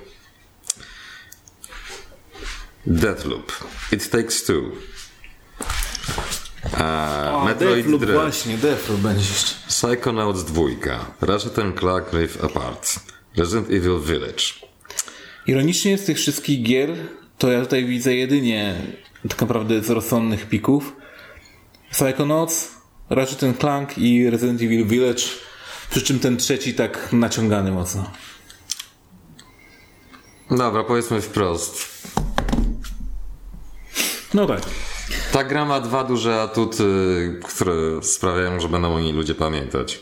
Deathloop. It Takes Two. E, A, Metroid Deathloop Dread. właśnie, Deathloop będzie jeszcze. Psychonauts 2. Ratchet Clank Rift Apart. Resident Evil Village. Ironicznie z tych wszystkich gier, to ja tutaj widzę jedynie tak naprawdę z rozsądnych pików Psychonauts, Ratchet Clank i Resident Evil Village, przy czym ten trzeci tak naciągany mocno. Dobra, powiedzmy wprost. No tak. Ta gra ma dwa duże atuty, które sprawiają, że będą o niej ludzie pamiętać.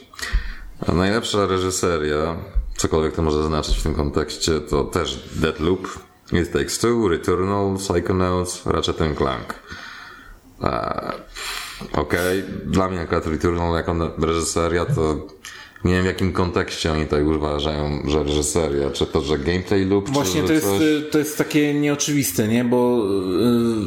A najlepsza reżyseria, cokolwiek to może znaczyć w tym kontekście, to też Deathloop, It Takes Two, Returnal, Psychonauts, Ratchet Clank. A, Okej, dla mnie akurat Returnal jako reżyseria to nie wiem w jakim kontekście oni tak uważają, że reżyseria, czy to, że gameplay loop, Właśnie czy to jest, coś... y, to jest takie nieoczywiste, nie? Bo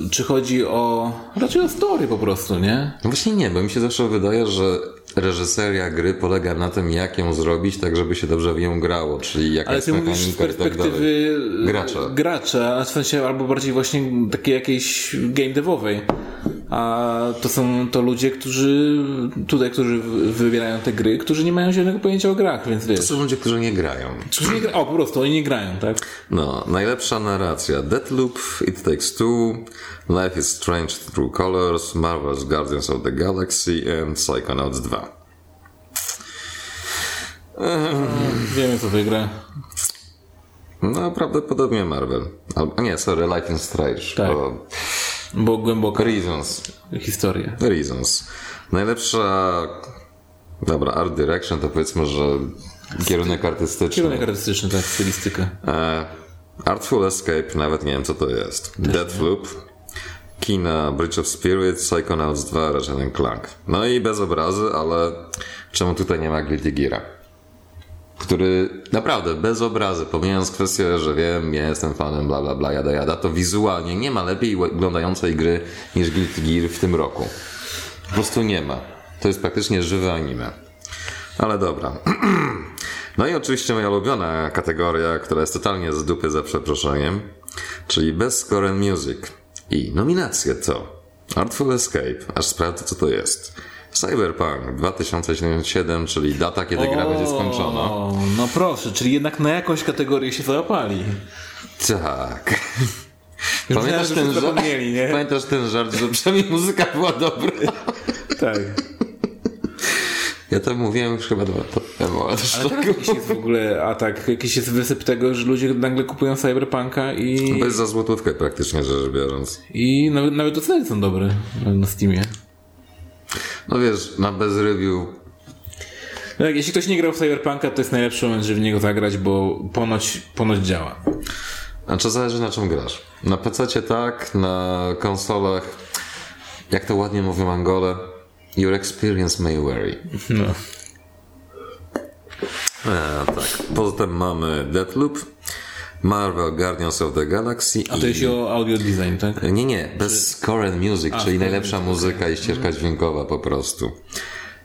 y, czy chodzi o... Raczej o story po prostu, nie? No właśnie nie, bo mi się zawsze wydaje, że reżyseria gry polega na tym, jak ją zrobić, tak żeby się dobrze w nią grało, czyli jaka Ale jest ty mówisz z mechanika tak dalej. perspektywy Gracza. gracza, a w sensie albo bardziej właśnie takiej jakiejś game devowej. A to są to ludzie, którzy tutaj, którzy wy- wybierają te gry, którzy nie mają zielonego pojęcia o grach, więc To wiesz. są ludzie, którzy nie grają. Którzy nie gra... O, po prostu oni nie grają, tak? No, najlepsza narracja. Deathloop, It Takes Two, Life is Strange Through Colors, Marvel's Guardians of the Galaxy and Psychonauts 2. Wiemy, co wygra. No, prawdopodobnie Marvel. Albo, nie, sorry, Life is Strange. Tak. Bo Bo głęboka Reasons. historia. Reasons. Najlepsza, dobra, art direction to powiedzmy, że kierunek artystyczny. Kierunek artystyczny, tak, stylistyka. E, Artful Escape, nawet nie wiem co to jest. Deathloop. Kina Bridge of Spirits, Psychonauts 2, Ratchet Clank. No i bez obrazy, ale czemu tutaj nie ma Guilty Geara? Który naprawdę bez obrazy, pomijając kwestię, że wiem, ja jestem fanem, bla bla bla, jada jada, to wizualnie nie ma lepiej wyglądającej gry niż Guilty Gear w tym roku. Po prostu nie ma. To jest praktycznie żywe anime. Ale dobra. No i oczywiście moja ulubiona kategoria, która jest totalnie z dupy za przeproszeniem, czyli Best Score and Music. I nominacje to Artful Escape, aż sprawdzę co to jest. Cyberpunk 2077, czyli data, kiedy gra będzie skończona. O, no proszę, czyli jednak na jakąś kategorię się załapali. Tak. Już Pamiętasz ten, żart, pamiętasz ten żart, że przynajmniej muzyka była dobra? Tak. Ja to mówiłem już chyba dwa lata temu, ale to Ale teraz jakiś jest w ogóle atak, jakiś jest wysyp tego, że ludzie nagle kupują Cyberpunka i, Bez za złotówkę praktycznie rzecz biorąc. i nawet, nawet oceny są dobre na Steamie. No wiesz, na bez review Tak, jeśli ktoś nie grał w Cyberpunka, to jest najlepszy moment, żeby w niego zagrać, bo ponoć, ponoć działa. A czy zależy na czym grasz? Na PC tak, na konsolach, jak to ładnie mówią Angole, your experience may vary. No. E, tak. Poza tym mamy Deathloop, Marvel Guardians of the Galaxy A to i... jeśli o audio design, tak? Nie, nie, bez score and music, czyli score najlepsza muzyka i ścieżka dźwiękowa po prostu.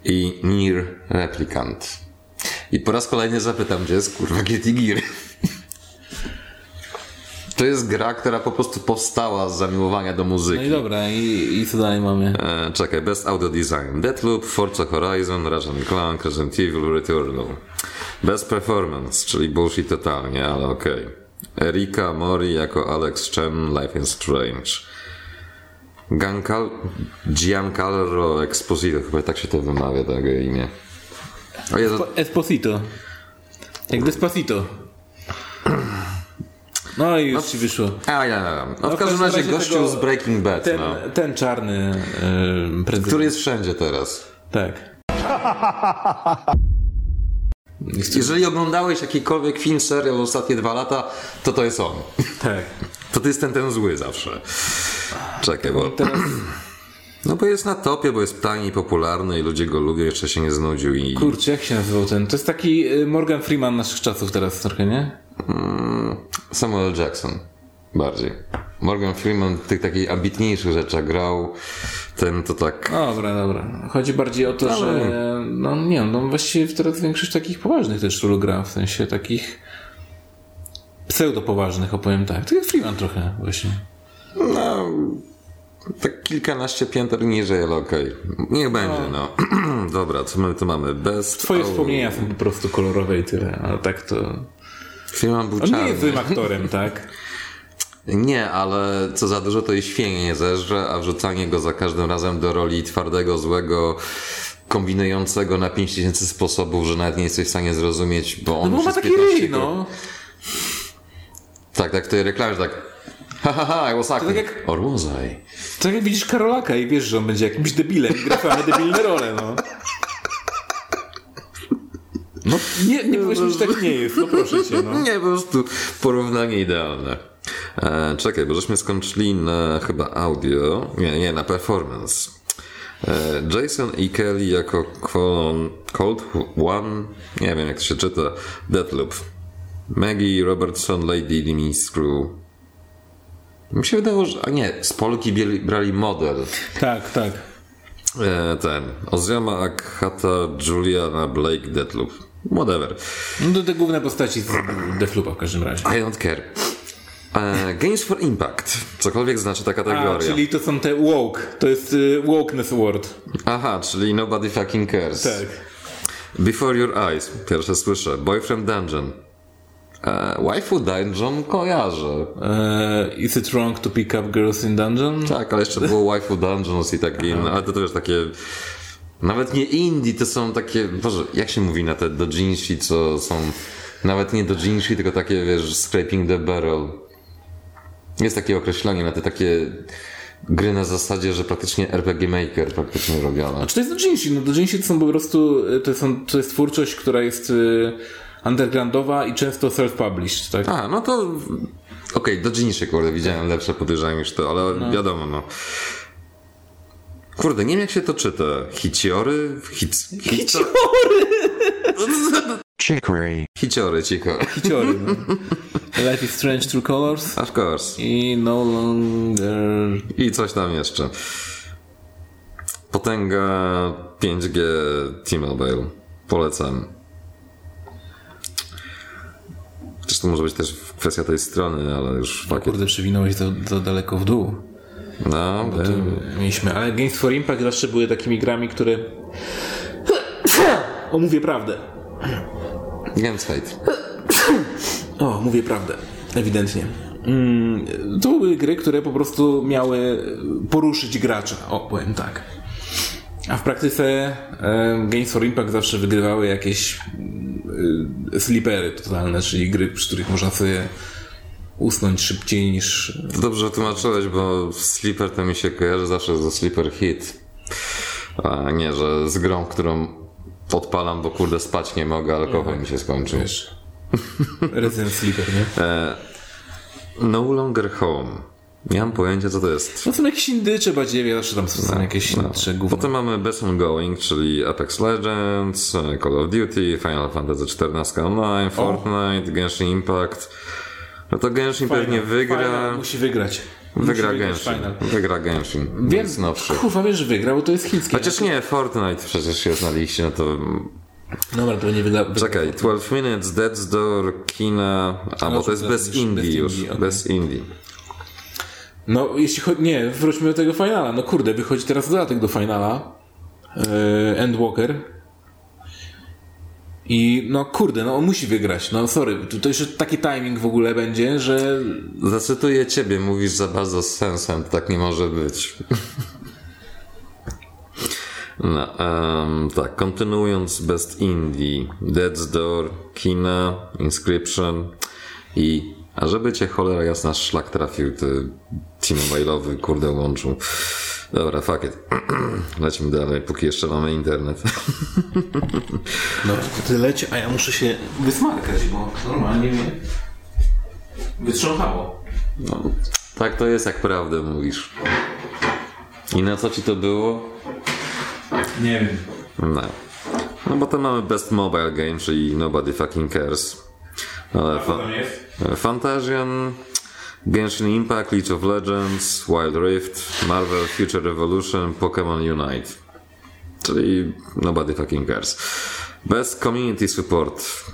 I Nier Replicant. I po raz kolejny zapytam, gdzie jest kurwa Guilty Gear? To jest gra, która po prostu powstała z zamiłowania do No muzyki. i dobra, i, i co dalej mamy? E, czekaj, Best Audio Design. Deathloop, Forza Horizon, Ratchet Clank, Resident Evil, Returnal. Best Performance, czyli bullshit totalnie, ale okej. Erika Mori jako Alex Chen, Life is Strange. Gankal... Giancarlo Exposito, chyba tak się to wymawia, tego imię. O Jezu, Po- Esposito. Jak Despacito. No i już ci wyszło. a ja wiem. No, No, w każdym razie tego- gościu z Breaking Bad, Ten, no. ten czarny yy, prezydent. Który jest wszędzie teraz. Tak. Jeżeli oglądałeś jakikolwiek film, serial ostatnie dwa lata, to to jest on. Tak. To ty jest ten, ten zły zawsze. Czekaj, bo... Teraz, No bo jest na topie, bo jest tani popularny i ludzie go lubią, jeszcze się nie znudził i... kurczę, jak się nazywał ten? To jest taki y, Morgan Freeman naszych czasów teraz trochę, nie? Samuel Jackson. Bardziej. Morgan Freeman w tych takich ambitniejszych rzeczach grał. Ten to tak... Dobra, dobra. Chodzi bardziej o to, Ale- że no nie no właściwie teraz większość takich poważnych też ról gra, w sensie takich pseudo-poważnych, opowiem tak. Tak jak Freeman trochę właśnie. No... Tak kilkanaście pięter niżej, ale okej. Niech będzie, no. Dobra, co my tu mamy? Best... Twoje oh, wspomnienia są po prostu kolorowe i tyle, ale tak to... Freeman był On nie czarny. jest złym aktorem, tak? Nie, ale co za dużo to i świnie nie zeżre, a wrzucanie go za każdym razem do roli twardego, złego, kombinującego na 5000 sposobów, że nawet nie jesteś w stanie zrozumieć, bo on No bo ma taki 15 ryj, no. Tak, tak, w tej reklamie, tak ha ha ha, I was acting. tak jak- Or was I? Tak jak widzisz Karolaka i wiesz, że on będzie jakimś debilem i gra debilne role, no. No nie, nie powiedzmy, że tak nie jest, no proszę cię, no. Nie, po prostu porównanie idealne. E, czekaj, bo żeśmy skończyli na chyba audio, nie, nie, na performance. E, Jason i Kelly jako Cold One, nie wiem jak to się czyta, Deathloop. Maggie Robertson, Lady Dimitru. Mi się wydało, że, a nie, z Polki bieli, brali model. Tak, tak. E, ten, Oziama Akhata, Juliana Blake, Deathloop. Whatever. No to te główne postaci z Deflupa w każdym razie. I don't care. E, Games for Impact. Cokolwiek znaczy ta A, kategoria. czyli to są te woke, to jest y, wokeness award. Aha, czyli Nobody Fucking Cares. Tak. Before Your Eyes. Pierwsze słyszę. Boyfriend Dungeon. E, waifu Dungeon kojarzę. E, is it wrong to pick up girls in dungeon? Tak, ale jeszcze było Waifu Dungeons i takie inne, ale to też takie... Nawet nie indie, to są takie... Boże, jak się mówi na te dojinshi, co są... Nawet nie dojinshi, tylko takie, wiesz, scraping the barrel. Jest takie określenie na te takie gry na zasadzie, że praktycznie RPG Maker praktycznie robione. Czy to jest dojinshi? No dojinshi to są po prostu, y, to, są, to jest twórczość, która jest y, undergroundowa i często self-published, tak? A, no to... Okej, okay, dojinshi, kurde, widziałem lepsze podejrzenia niż to, ale wiadomo, no. Kurde, nie wiem jak się to czyta. Hiciory? Hic... Hiciory? Chicory. Hiciory, cicho. Hiciory, no. Life is Strange True Colors Of course. i No Longer... I coś tam jeszcze. Potęga 5G T-Mobile. Polecam. Chociaż to może być też kwestia tej strony, ale już fakt. Kurde, przewinąłeś za, za daleko w dół. No, To mieliśmy, ale Games for Impact zawsze były takimi grami, które... O, mówię prawdę. Games Fate. O, mówię prawdę. Ewidentnie. Mm, to były gry, które po prostu miały poruszyć gracza. O, powiem tak. A w praktyce e, Games for Impact zawsze wygrywały jakieś e, slipery totalne, czyli gry, przy których można sobie usnąć szybciej niż... To dobrze tłumaczyłeś, bo Sleeper to mi się kojarzy zawsze ze Sleeper Hit. A nie, że z grą, którą odpalam, bo kurde spać nie mogę, alkohol mi się skończył. Wiesz, Resident Sleeper, nie? No Longer Home. Nie mam pojęcia, co to jest. No są jakieś indycze badziewie, zawsze tam są jakieś no. gówno. Potem mamy Best Ongoing, czyli Apex Legends, Call of Duty, Final Fantasy XIV Online, Fortnite, Genshin Impact. No to Genshin pewnie wygra. Final musi wygrać. Wygra Musi Genshin. Wygra Genshin. Więc nowszy. kurwa, wiesz, że wygrał, bo to jest chińskie. Chociaż nie, Fortnite przecież jest na liście, no to... Dobra, to nie wygra. Czekaj, 12 Minutes, Dead's Door, Kina... A, bo to jest bez- bez już. Bez Indie. No, jeśli chodzi. Nie, wróćmy do tego finala. No kurde, wychodzi teraz dodatek do finala. Yy, Endwalker. I no kurde, no on musi wygrać. No sorry, to, to jeszcze taki timing w ogóle będzie, że. Zacytuję ciebie, mówisz za bardzo z sensem, tak nie może być. No, em, tak, kontynuując Best Indie, Dead's Door, Kina, Inscription i a żeby cię cholera jasna szlak trafił, to T-Mobile'owy kurde łączył. Dobra, fuck it. Lecimy dalej, póki jeszcze mamy internet. No, ty leci, a ja muszę się wysmarkać, bo normalnie mnie wytrząchało. No, tak to jest, jak prawdę mówisz. I na co ci to było? Nie wiem. No. No bo to mamy Best Mobile Game, czyli Nobody Fucking Cares. Ale fa-? Fantasian, Genshin Impact, League of Legends, Wild Rift, Marvel Future Revolution, Pokémon Unite. Czyli Nobody Fucking Cares. Best Community Support.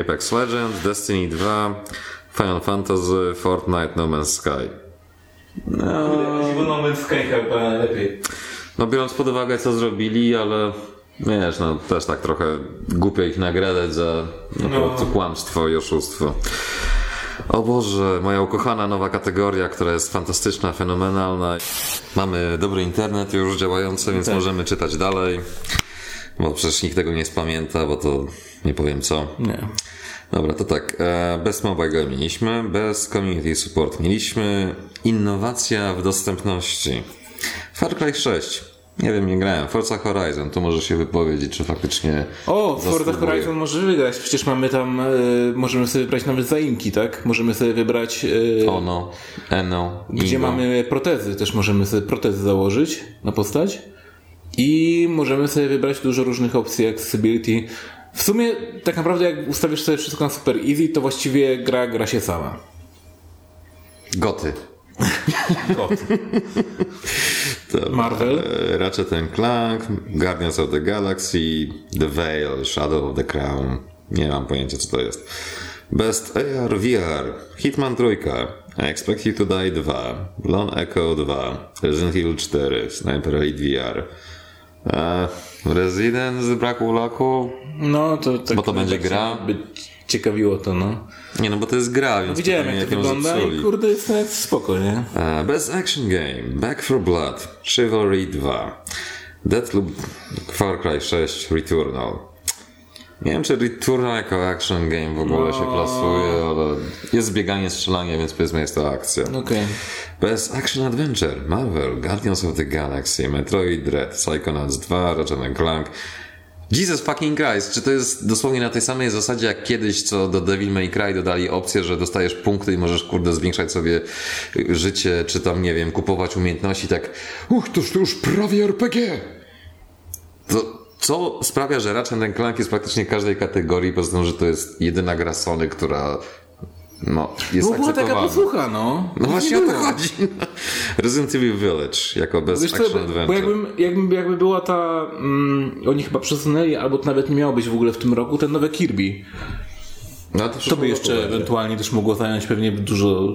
Apex Legends, Destiny 2, Final Fantasy, Fortnite, No Man's Sky. No, no Man's Sky chyba lepiej. No biorąc pod uwagę co zrobili, ale wiesz, no też tak trochę głupio ich nagradzać za no, prostu kłamstwo i oszustwo. O Boże, moja ukochana nowa kategoria, która jest fantastyczna, fenomenalna. Mamy dobry internet już działający, więc możemy czytać dalej. Bo przecież nikt tego nie spamięta, bo to nie powiem co. Nie. Dobra, to tak. e, Bez mobile mieliśmy, bez community support mieliśmy, innowacja w dostępności. Far Cry 6. Nie wiem, nie grałem. Forza Horizon, tu może się wypowiedzieć, czy faktycznie. O, Forza. Horizon może wygrać. Przecież mamy tam, e, możemy sobie wybrać nawet zaimki, tak? Możemy sobie wybrać, e, Ono, Eno, gdzie mamy protezy. Też możemy sobie protezy założyć na postać. I możemy sobie wybrać dużo różnych opcji, accessibility. W sumie, tak naprawdę, jak ustawisz sobie wszystko na super easy, to właściwie gra gra się sama. Goty. Dobra. Marvel. E, Ratchet and Clank, Guardians of the Galaxy, The Veil, Shadow of the Crown. Nie mam pojęcia, co to jest. Best AR VR, Hitman Trójka, I Expect You to Die 2, Lone Echo 2, Resident Evil 4, Sniper Elite VR. E, Resident z braku laku? No, to tak Bo to będzie gra? By ciekawiło to, no. Nie no, bo to jest gra, więc Widziałem, jak to wygląda zepsuli. i kurde, jest nawet spoko, nie? E, Best Action Game, Back for Blood, Chivalry 2, Deathloop, Far Cry 6, Returnal. Nie wiem, czy Returnal jako action game w ogóle się plasuje, ale jest bieganie, strzelanie, więc powiedzmy jest to akcja. Okej. Best Action Adventure, Marvel, Guardians of the Galaxy, Metroid Dread, Psychonauts 2, Ratchet Clank. Jesus fucking Christ, czy to jest dosłownie na tej samej zasadzie jak kiedyś, co do Devil May Cry dodali opcję, że dostajesz punkty i możesz, kurde, zwiększać sobie życie, czy tam, nie wiem, kupować umiejętności, tak, uch, toż to już prawie RPG! To, co sprawia, że Ratchet Clank jest praktycznie każdej kategorii, poza tym, że to jest jedyna gra Sony, która, no, jest Bo była taka posłucha, no. No właśnie o to chodzi. Resident Evil Village jako Best Wiesz co, Action bo Adventure. jakbym, jakby, jakby była ta... Mm, oni chyba przesunęli, albo to nawet nie miało być w ogóle w tym roku, ten nowe Kirby. No, To by jeszcze ewentualnie też mogło zająć pewnie dużo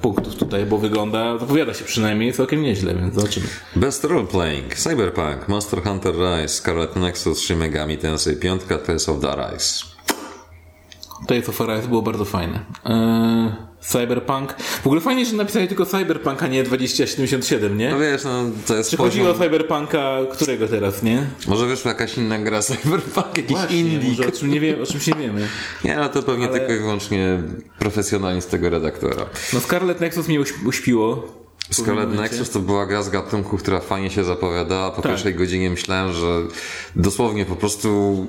punktów. tutaj, bo wygląda, zapowiada się przynajmniej całkiem nieźle, więc zobaczymy. Best Role Playing, Cyberpunk, Monster Hunter Rise, Scarlet Nexus, Shin Megami Tensei 5, Tales of the Rise. Tales of Arise było bardzo fajne. Eee, Cyberpunk. W ogóle fajnie, że napisali tylko Cyberpunk, a nie 2077, nie? No wiesz, no to jest Czy chodziło o poziom... Cyberpunka którego teraz, nie? Może wyszła jakaś inna gra Cyberpunk, jakiś Właśnie, indie. może o, czym nie wie, o czymś nie wiemy. Nie, no to pewnie Ale- tylko i wyłącznie profesjonalizm tego redaktora. No Scarlet Nexus mnie uś- uśpiło. Scarlet. Nexus to była gra z gatunku, która fajnie się zapowiadała. Po Tak. pierwszej godzinie myślałem, że dosłownie po prostu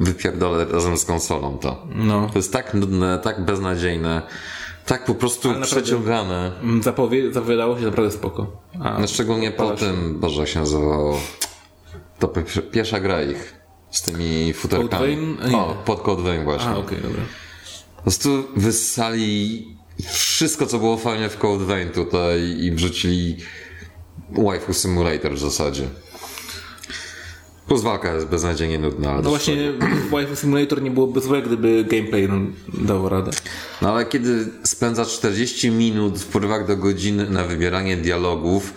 wypierdolę razem z konsolą to. No. To jest tak nudne, tak beznadziejne, tak po prostu Ale przeciągane. Zapowiadało się naprawdę spoko. A, No szczególnie po Palasz. tym, Boże, jak się nazywało, to pi- pierwsza gra ich z tymi futerkami. Code. O, pod Code Vein właśnie. A okej, dobra. Po prostu wyssali wszystko, co było fajne w Code Vein tutaj i wrzucili waifu simulator w zasadzie. Plus walka jest beznadziejnie nudna. Ale No właśnie, Waifu Simulator nie byłoby złe, gdyby gameplay dał radę. No ale kiedy spędzasz 40 minut w porywach do godziny na wybieranie dialogów,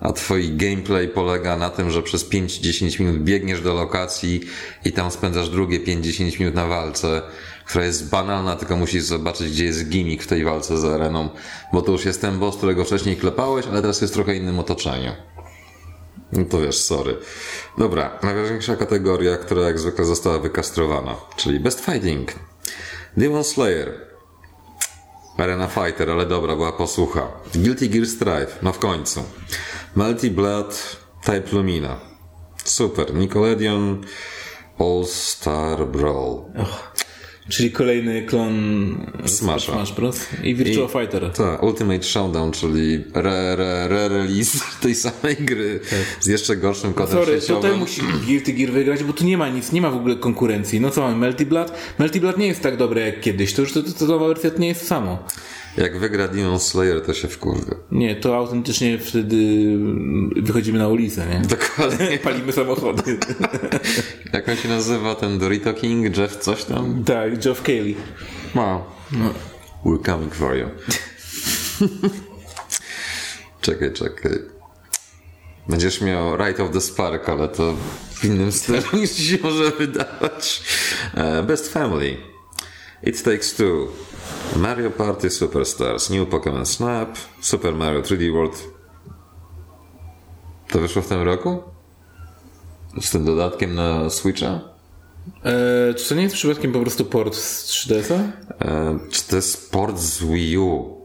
a twój gameplay polega na tym, że przez 5-10 minut biegniesz do lokacji i tam spędzasz drugie 5-10 minut na walce, która jest banalna, tylko musisz zobaczyć, gdzie jest gimmick w tej walce z areną, bo to już jest ten boss, którego wcześniej klepałeś, ale teraz jest w trochę innym otoczeniu. No to wiesz, sorry. Dobra, najważniejsza kategoria, która jak zwykle została wykastrowana, czyli Best Fighting. Demon Slayer, Arena Fighter, ale dobra, była posłucha. Guilty Gear Strive, no w końcu. Melty Blood, Type Lumina. Super. Nickelodeon, All Star Brawl. Czyli kolejny klon Smasha. Smash Bros. I Virtua Fighter. Tak, Ultimate Showdown, czyli re, re, re release tej samej gry z jeszcze gorszym kodem Sorry, sieciowym. tutaj musi Guilty Gear wygrać, bo tu nie ma nic, nie ma w ogóle konkurencji. No co mamy, Melty Blood? Melty Blood nie jest tak dobre jak kiedyś, to już to, to, to nowa wersja to nie jest samo. Jak wygra Demon Slayer, to się wkurwę. Nie, to autentycznie wtedy wychodzimy na ulicę, nie? Dokładnie. Palimy samochody. Jak on się nazywa, ten Dorito King, Jeff coś tam? tak, Geoff Keighley. No. We're coming for you. czekaj, czekaj. Będziesz miał Right of the Spark, ale to w innym stylu niż ci się może wydawać. E, Best Family. It Takes Two. Mario Party Superstars. New Pokémon Snap. Super Mario 3D World. To wyszło w tym roku? Z tym dodatkiem na Switcha? E, czy to nie jest przypadkiem po prostu port z 3DS-a? E, czy to jest port z Wii U?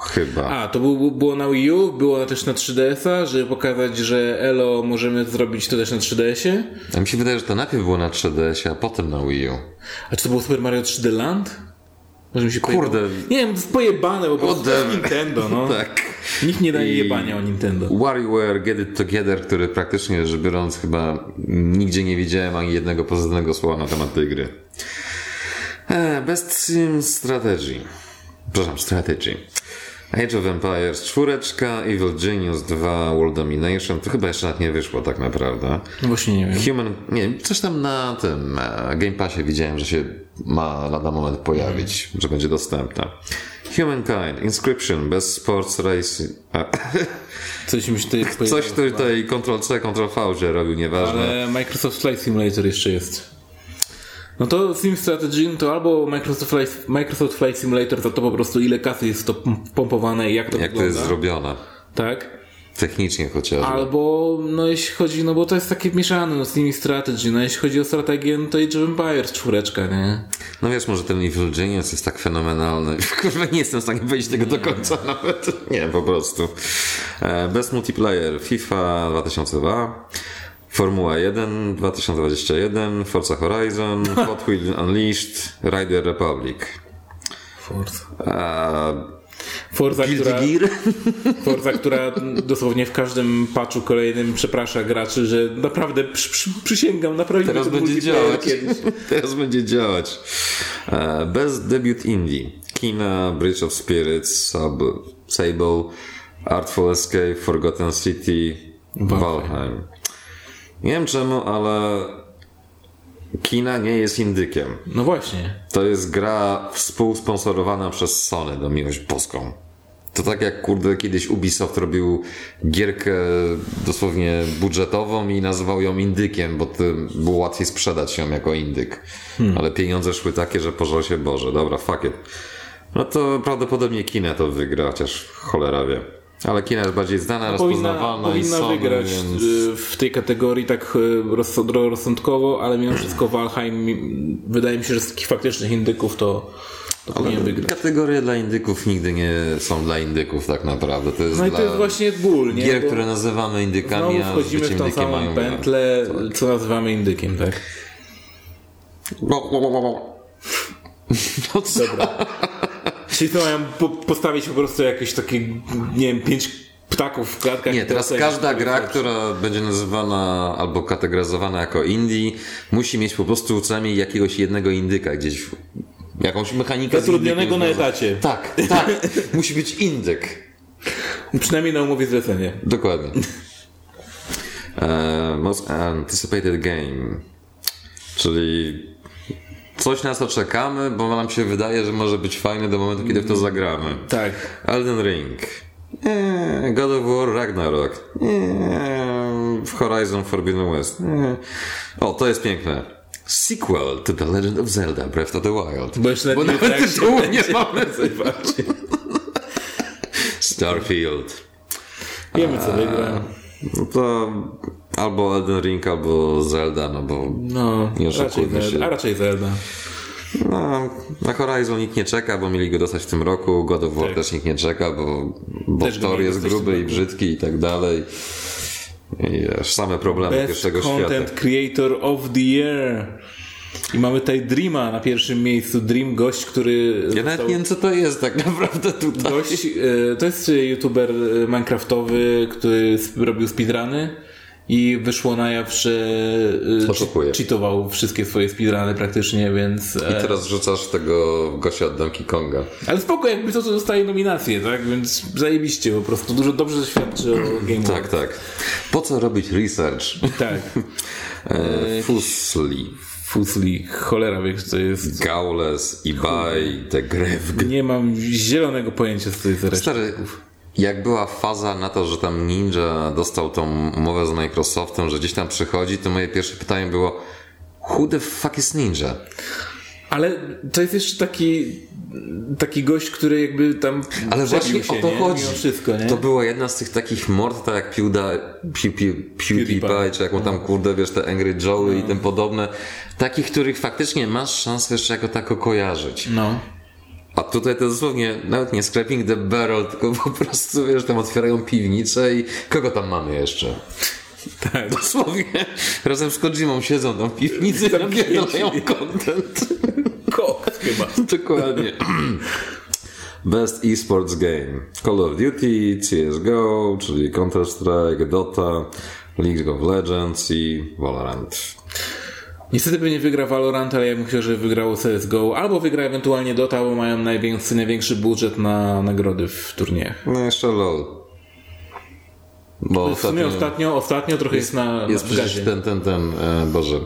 Chyba. A, to był, było na Wii U, było też na 3DS-a, żeby pokazać, że Elo możemy zrobić to też na 3DS-ie. A mi się wydaje, że to najpierw było na 3DS, a potem na Wii U. A czy to było Super Mario 3D Land? Może mi się Kurde. pojebało? Nie wiem, to jest pojebane, bo po prostu. Nintendo, no. Tak. Nikt nie daje I- jebania o Nintendo. WarioWare Get It Together, który praktycznie rzecz biorąc chyba nigdzie nie widziałem ani jednego pozytywnego słowa na temat tej gry. E, Best Sim Strategy. Przepraszam, Strategy. Age of Empires 4, Evil Genius 2, World Domination. To chyba jeszcze nawet nie wyszło tak naprawdę. No właśnie nie wiem. Human, nie, coś tam na tym e, Game Passie widziałem, że się ma lada moment pojawić, że będzie dostępna. Humankind, Inscription, Best Sports Race. e, Coś mi się tutaj Coś tutaj Ctrl-C, Ctrl-V się robił, nieważne. Ale Microsoft Flight Simulator jeszcze jest. No to Sim Strategy to albo Microsoft Flight, Microsoft Flight Simulator to, to po prostu ile kasy jest to pompowane i jak to Jak to wygląda. jest zrobione. Tak? Technicznie chociażby. Albo, no jeśli chodzi, no bo to jest takie mieszane, no Sim Strategy, no jeśli chodzi o strategię, no to Age of Empires czwóreczka, nie? No wiesz, może ten Evil Genius jest tak fenomenalny. Kurwa, nie jestem w stanie powiedzieć tego do końca nawet. Nie, po prostu. E, Best Multiplayer FIFA 2002. Formuła 1 2021, Forza Horizon, Hot Wheels Unleashed, Rider Republic. Forza. A Forza, która? Forza, która dosłownie w każdym patchu kolejnym przeprasza graczy, że naprawdę przy, przy, przysięgam, naprawdę Teraz będzie działać. Kiedyś. Teraz będzie działać. Best Debut Indie. Kina, Bridge of Spirits, Sable, Sable, Artful Escape, Forgotten City, Valheim. Nie wiem czemu, ale Kina nie jest indykiem. No właśnie. To jest gra współsponsorowana przez Sony, do miłość boską. To tak jak kurde kiedyś Ubisoft robił gierkę dosłownie budżetową i nazywał ją indykiem, bo było łatwiej sprzedać ją jako indyk. Ale pieniądze szły takie, że pożal się Boże. Dobra, fuck it. No to prawdopodobnie Kina to wygra, chociaż cholera wie. Ale Kina jest bardziej znana, Powinna, rozpoznawana i powinna Sony, wygrać więc... y, w tej kategorii tak y, rozsąd- rozsądkowo, ale mimo wszystko Valheim wydaje mi się, że z takich faktycznych indyków to. Kategorie dla indyków nigdy nie są dla indyków tak naprawdę. To jest No i to jest właśnie ból, nie? gier, Bo które nazywamy indykami, a wchodzimy w tą samą pętlę, co nazywamy indykiem, tak? No co? Czyli to mają po, postawić po prostu jakieś takie, nie wiem, pięć ptaków w klatkach. Nie, teraz każda gra, która będzie nazywana albo kategoryzowana jako indie, musi mieć po prostu co najmniej jakiegoś jednego indyka gdzieś, w- jakąś mechanikę. Zatrudnionego na etacie. Tak, tak. musi być indyk. Przynajmniej na umowie zlecenie. Dokładnie. E, most anticipated game. Czyli coś na co czekamy, bo nam się wydaje, że może być fajne do momentu, kiedy w to zagramy. Tak. Elden Ring. God of War Ragnarok. Nie. Horizon Forbidden West. O, to jest piękne. Sequel to The Legend of Zelda Breath of the Wild. Bo jeszcze Bo nawet tak tytułu nie mamy. Starfield. Wiemy co wygra. No to albo Elden Ring, albo Zelda, no bo No, Nie raczej. Zelda. A raczej Zelda. no, na Horizon nikt nie czeka, bo mieli go dostać w tym roku. God of War Tak. też nikt nie czeka, bo, bo mieli jest gruby i brzydki i tak dalej. I wiesz, same problemy Best pierwszego Content świata. Creator of the Year. I mamy tutaj Dreama na pierwszym miejscu. Dream, gość, który. Ja nawet nie wiem, co to jest tak naprawdę tutaj. Gość, e, to jest youtuber e, minecraftowy, który robił speedruny i wyszło na jaw, że Oszukuje. cheatował wszystkie swoje speedruny praktycznie, więc... I e, teraz rzucasz tego gościa od Donkey Konga. Ale spoko, jakby to, to dostaje nominację, tak? Więc zajebiście po prostu. Dużo dobrze świadczy o Game Tak, Awards. tak. Po co robić research? Tak. E, Fusli, Fusli, cholera wie, co to jest. Gaules, Ibai, The Greve. Nie mam zielonego pojęcia, co to jest reszta. Stary, jak była faza na to, że tam Ninja dostał tą umowę z Microsoftem, że gdzieś tam przychodzi, to moje pierwsze pytanie było Who the fuck is Ninja? Ale to jest jeszcze taki taki gość, który jakby tam Ale właśnie się, o to nie? chodzi. Wszystko, nie? To była jedna z tych takich mord, tak jak Pew, PewDiePie, czy jak mu tam kurde, wiesz, te Angry Joe i tym podobne. Takich, których faktycznie masz szansę jeszcze jako tako kojarzyć. No. A tutaj to dosłownie nawet nie scraping the barrel, tylko po prostu, wiesz, tam otwierają piwnicę i kogo tam mamy jeszcze? Tak. Dosłownie razem z Kojimą siedzą tam w piwnicy i napierdalają content. Koks chyba. Dokładnie. Best esports game. Call of Duty, CSGO, czyli Counter-Strike, Dota, League of Legends i Valorant. Niestety pewnie wygra Valorant, ale ja bym chciał, żeby wygrało CSGO, albo wygra ewentualnie Dota, bo mają największy, największy budżet na nagrody w turniejach. No jeszcze LOL. Bo W sumie ostatnio, ostatnio trochę jest, na, jest na przecież ten, ten, ten, e, Boże.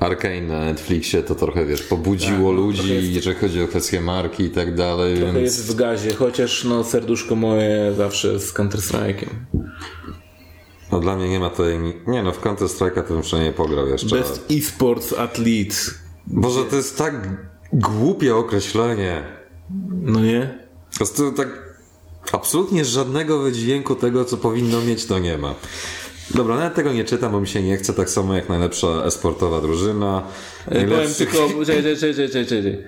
Arkane na Netflixie to trochę, wiesz, pobudziło Tak, no, ludzi, jest- jeżeli chodzi o kwestie marki i tak dalej, Trochę więc... jest w gazie, chociaż no serduszko moje zawsze z Counter-Strike'iem. No dla mnie nie ma tutaj... Nie no, w Counter Strike'a to bym przynajmniej pograł jeszcze. Best eSports Athlete. Boże, to jest tak głupie określenie. No nie? Po prostu tak absolutnie żadnego wydźwięku tego, co powinno mieć, to nie ma. Dobra, nawet tego nie czytam, bo mi się nie chce, tak samo jak najlepsza esportowa drużyna. E, Powiem Najlepszy... tylko, czekaj, czekaj, czekaj, czekaj.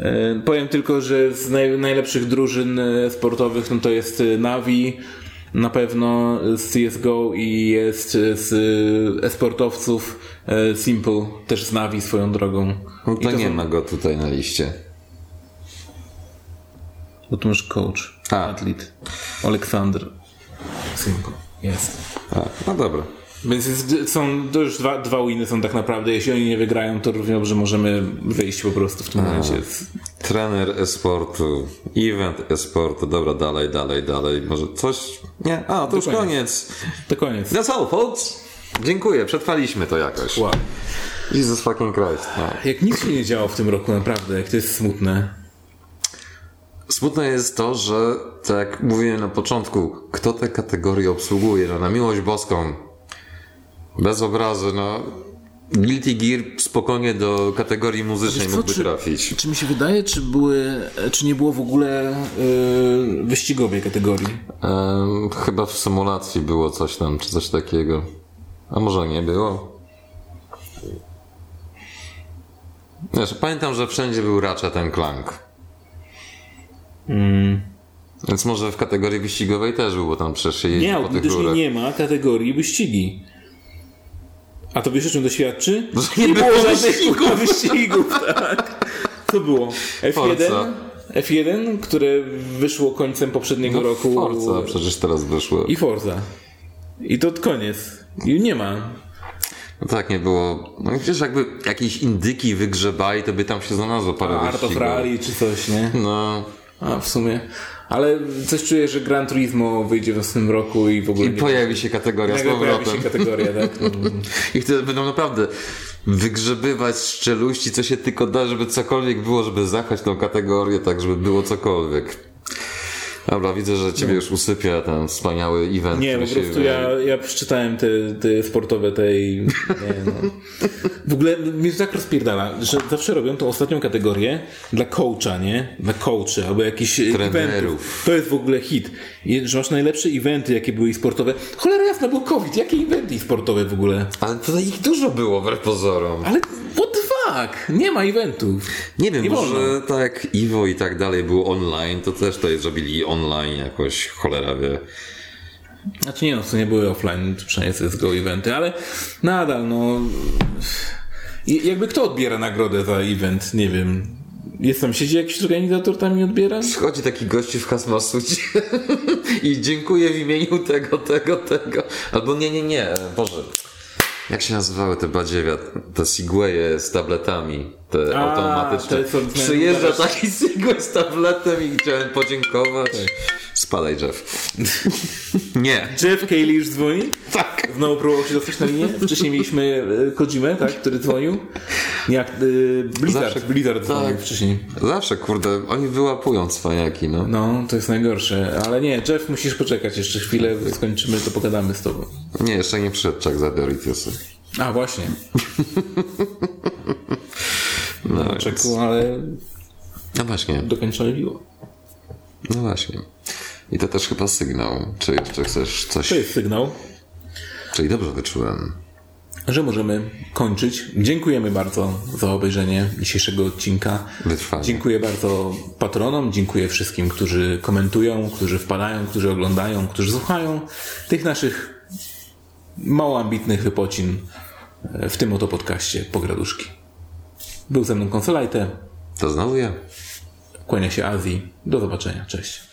E, Powiem tylko, że z naj, najlepszych drużyn e, sportowych no to jest Navi, na pewno z CSGO i jest z e, esportowców e, Simple, też z Navi swoją drogą. No I to nie są- ma go tutaj na liście. Bo tu masz coach, A. atlet, Aleksander Simple, jest. A, no dobra. Więc jest, są, to już dwa, dwa winy są tak naprawdę. Jeśli oni nie wygrają, to równie dobrze możemy wyjść po prostu w tym momencie. z- Trener esportu, event esportu, dobra, dalej, dalej, dalej. Może coś... Nie? A, to już Dokładnie. koniec. To koniec. That's all, folks. Dziękuję, przetrwaliśmy to jakoś. Wow. Jesus fucking Christ. No. Jak nic się nie działo w tym roku, naprawdę, jak to jest smutne. Smutne jest to, że tak jak mówiłem na początku, kto te kategorie obsługuje, no na miłość boską. Bez obrazy, no. Guilty Gear spokojnie do kategorii muzycznej co, mógłby czy- trafić. Czy mi się wydaje, czy były, czy nie było w ogóle yy, wyścigowej kategorii? Chyba w symulacji było coś tam, czy coś takiego. A może nie było? Wiesz, pamiętam, że wszędzie był Ratchet ten Clank. Więc może w kategorii wyścigowej też było tam przecież się jeździ Nie, po tych nie ma kategorii wyścigi. A to wiesz o czym to świadczy? Że nie było żadnych wyścigów. wyścigów, tak. Co było? F1? Forza. F1, które wyszło końcem poprzedniego roku. No, Forza przecież teraz wyszło. I Forza. I to koniec. I nie ma. No tak, nie było. No wiesz, jakby jakieś indyki wygrzebali, to by tam się znalazło parę Art of wyścigów. Rally czy coś, nie? No. A w sumie. Ale coś czuję, że Gran Turismo wyjdzie w następnym roku i w ogóle I pojawi się kategoria z Nagle pojawi powrotem. się kategoria, tak? Mm. I wtedy będą naprawdę wygrzebywać z czeluści, co się tylko da, żeby cokolwiek było, żeby zachać tą kategorię, tak żeby było cokolwiek. Dobra, widzę, że ciebie już usypia ten wspaniały event. Nie, po się prostu ja, ja przeczytałem te, te sportowe tej. No. W ogóle mnie to tak rozpierdala, że zawsze robią tą ostatnią kategorię dla coacha, nie? Dla coachy albo jakichś e, Trenerów. eventów. To jest w ogóle hit. Że masz najlepsze eventy, jakie były sportowe. Cholera jasna, był COVID. Jakie eventy sportowe w ogóle? Ale tutaj ich dużo było, wbrew pozorom. Ale what fuck? Nie ma eventów. Nie wiem, Nie może tak Iwo i tak dalej było online, to też to zrobili online jakoś, cholera wie. Znaczy nie no, to nie były offline, to przynajmniej CSGO eventy, ale nadal no... I- Jakby kto odbiera nagrodę za event? Nie wiem. Jest tam, siedzi jakiś organizator tam i odbiera? Przychodzi taki gościu w hazmasucie i dziękuję w imieniu tego, tego, tego. Albo nie, nie, nie, Boże. Jak się nazywały te badziewia? Te Segwaye z tabletami. Te A, automatyczne. te, co Przyjeżdża taki Segway z tabletem i chciałem podziękować. Spadaj, Jeff. nie. Jeff Kalisz dzwoni? Tak. Znowu próbował się dostać na linię? Wcześniej mieliśmy e, Kojimę, tak, który dzwonił. Jak e, Blizzard, Zawsze- Blizzard dzwonił tak. wcześniej. Zawsze, kurde, oni wyłapują cwaniaki, no. No, to jest najgorsze. Ale nie, Jeff, musisz poczekać jeszcze chwilę, skończymy, to pogadamy z tobą. Nie, jeszcze nie przyszedł czak za Doritysy. A, właśnie. No, więc- Czeku, ale no właśnie, dokończone piło. no właśnie. I to też chyba sygnał. Czy jeszcze chcesz coś... To jest sygnał. Czyli dobrze wyczułem. że możemy kończyć. Dziękujemy bardzo za obejrzenie dzisiejszego odcinka. Wytrwanie. Dziękuję bardzo patronom, dziękuję wszystkim, którzy komentują, którzy wpadają, którzy oglądają, którzy słuchają tych naszych mało ambitnych wypocin e, w tym oto podcaście Pograduszki. Był ze mną Konsolajte, To znowu ja. kłania się Azji. Do zobaczenia, cześć.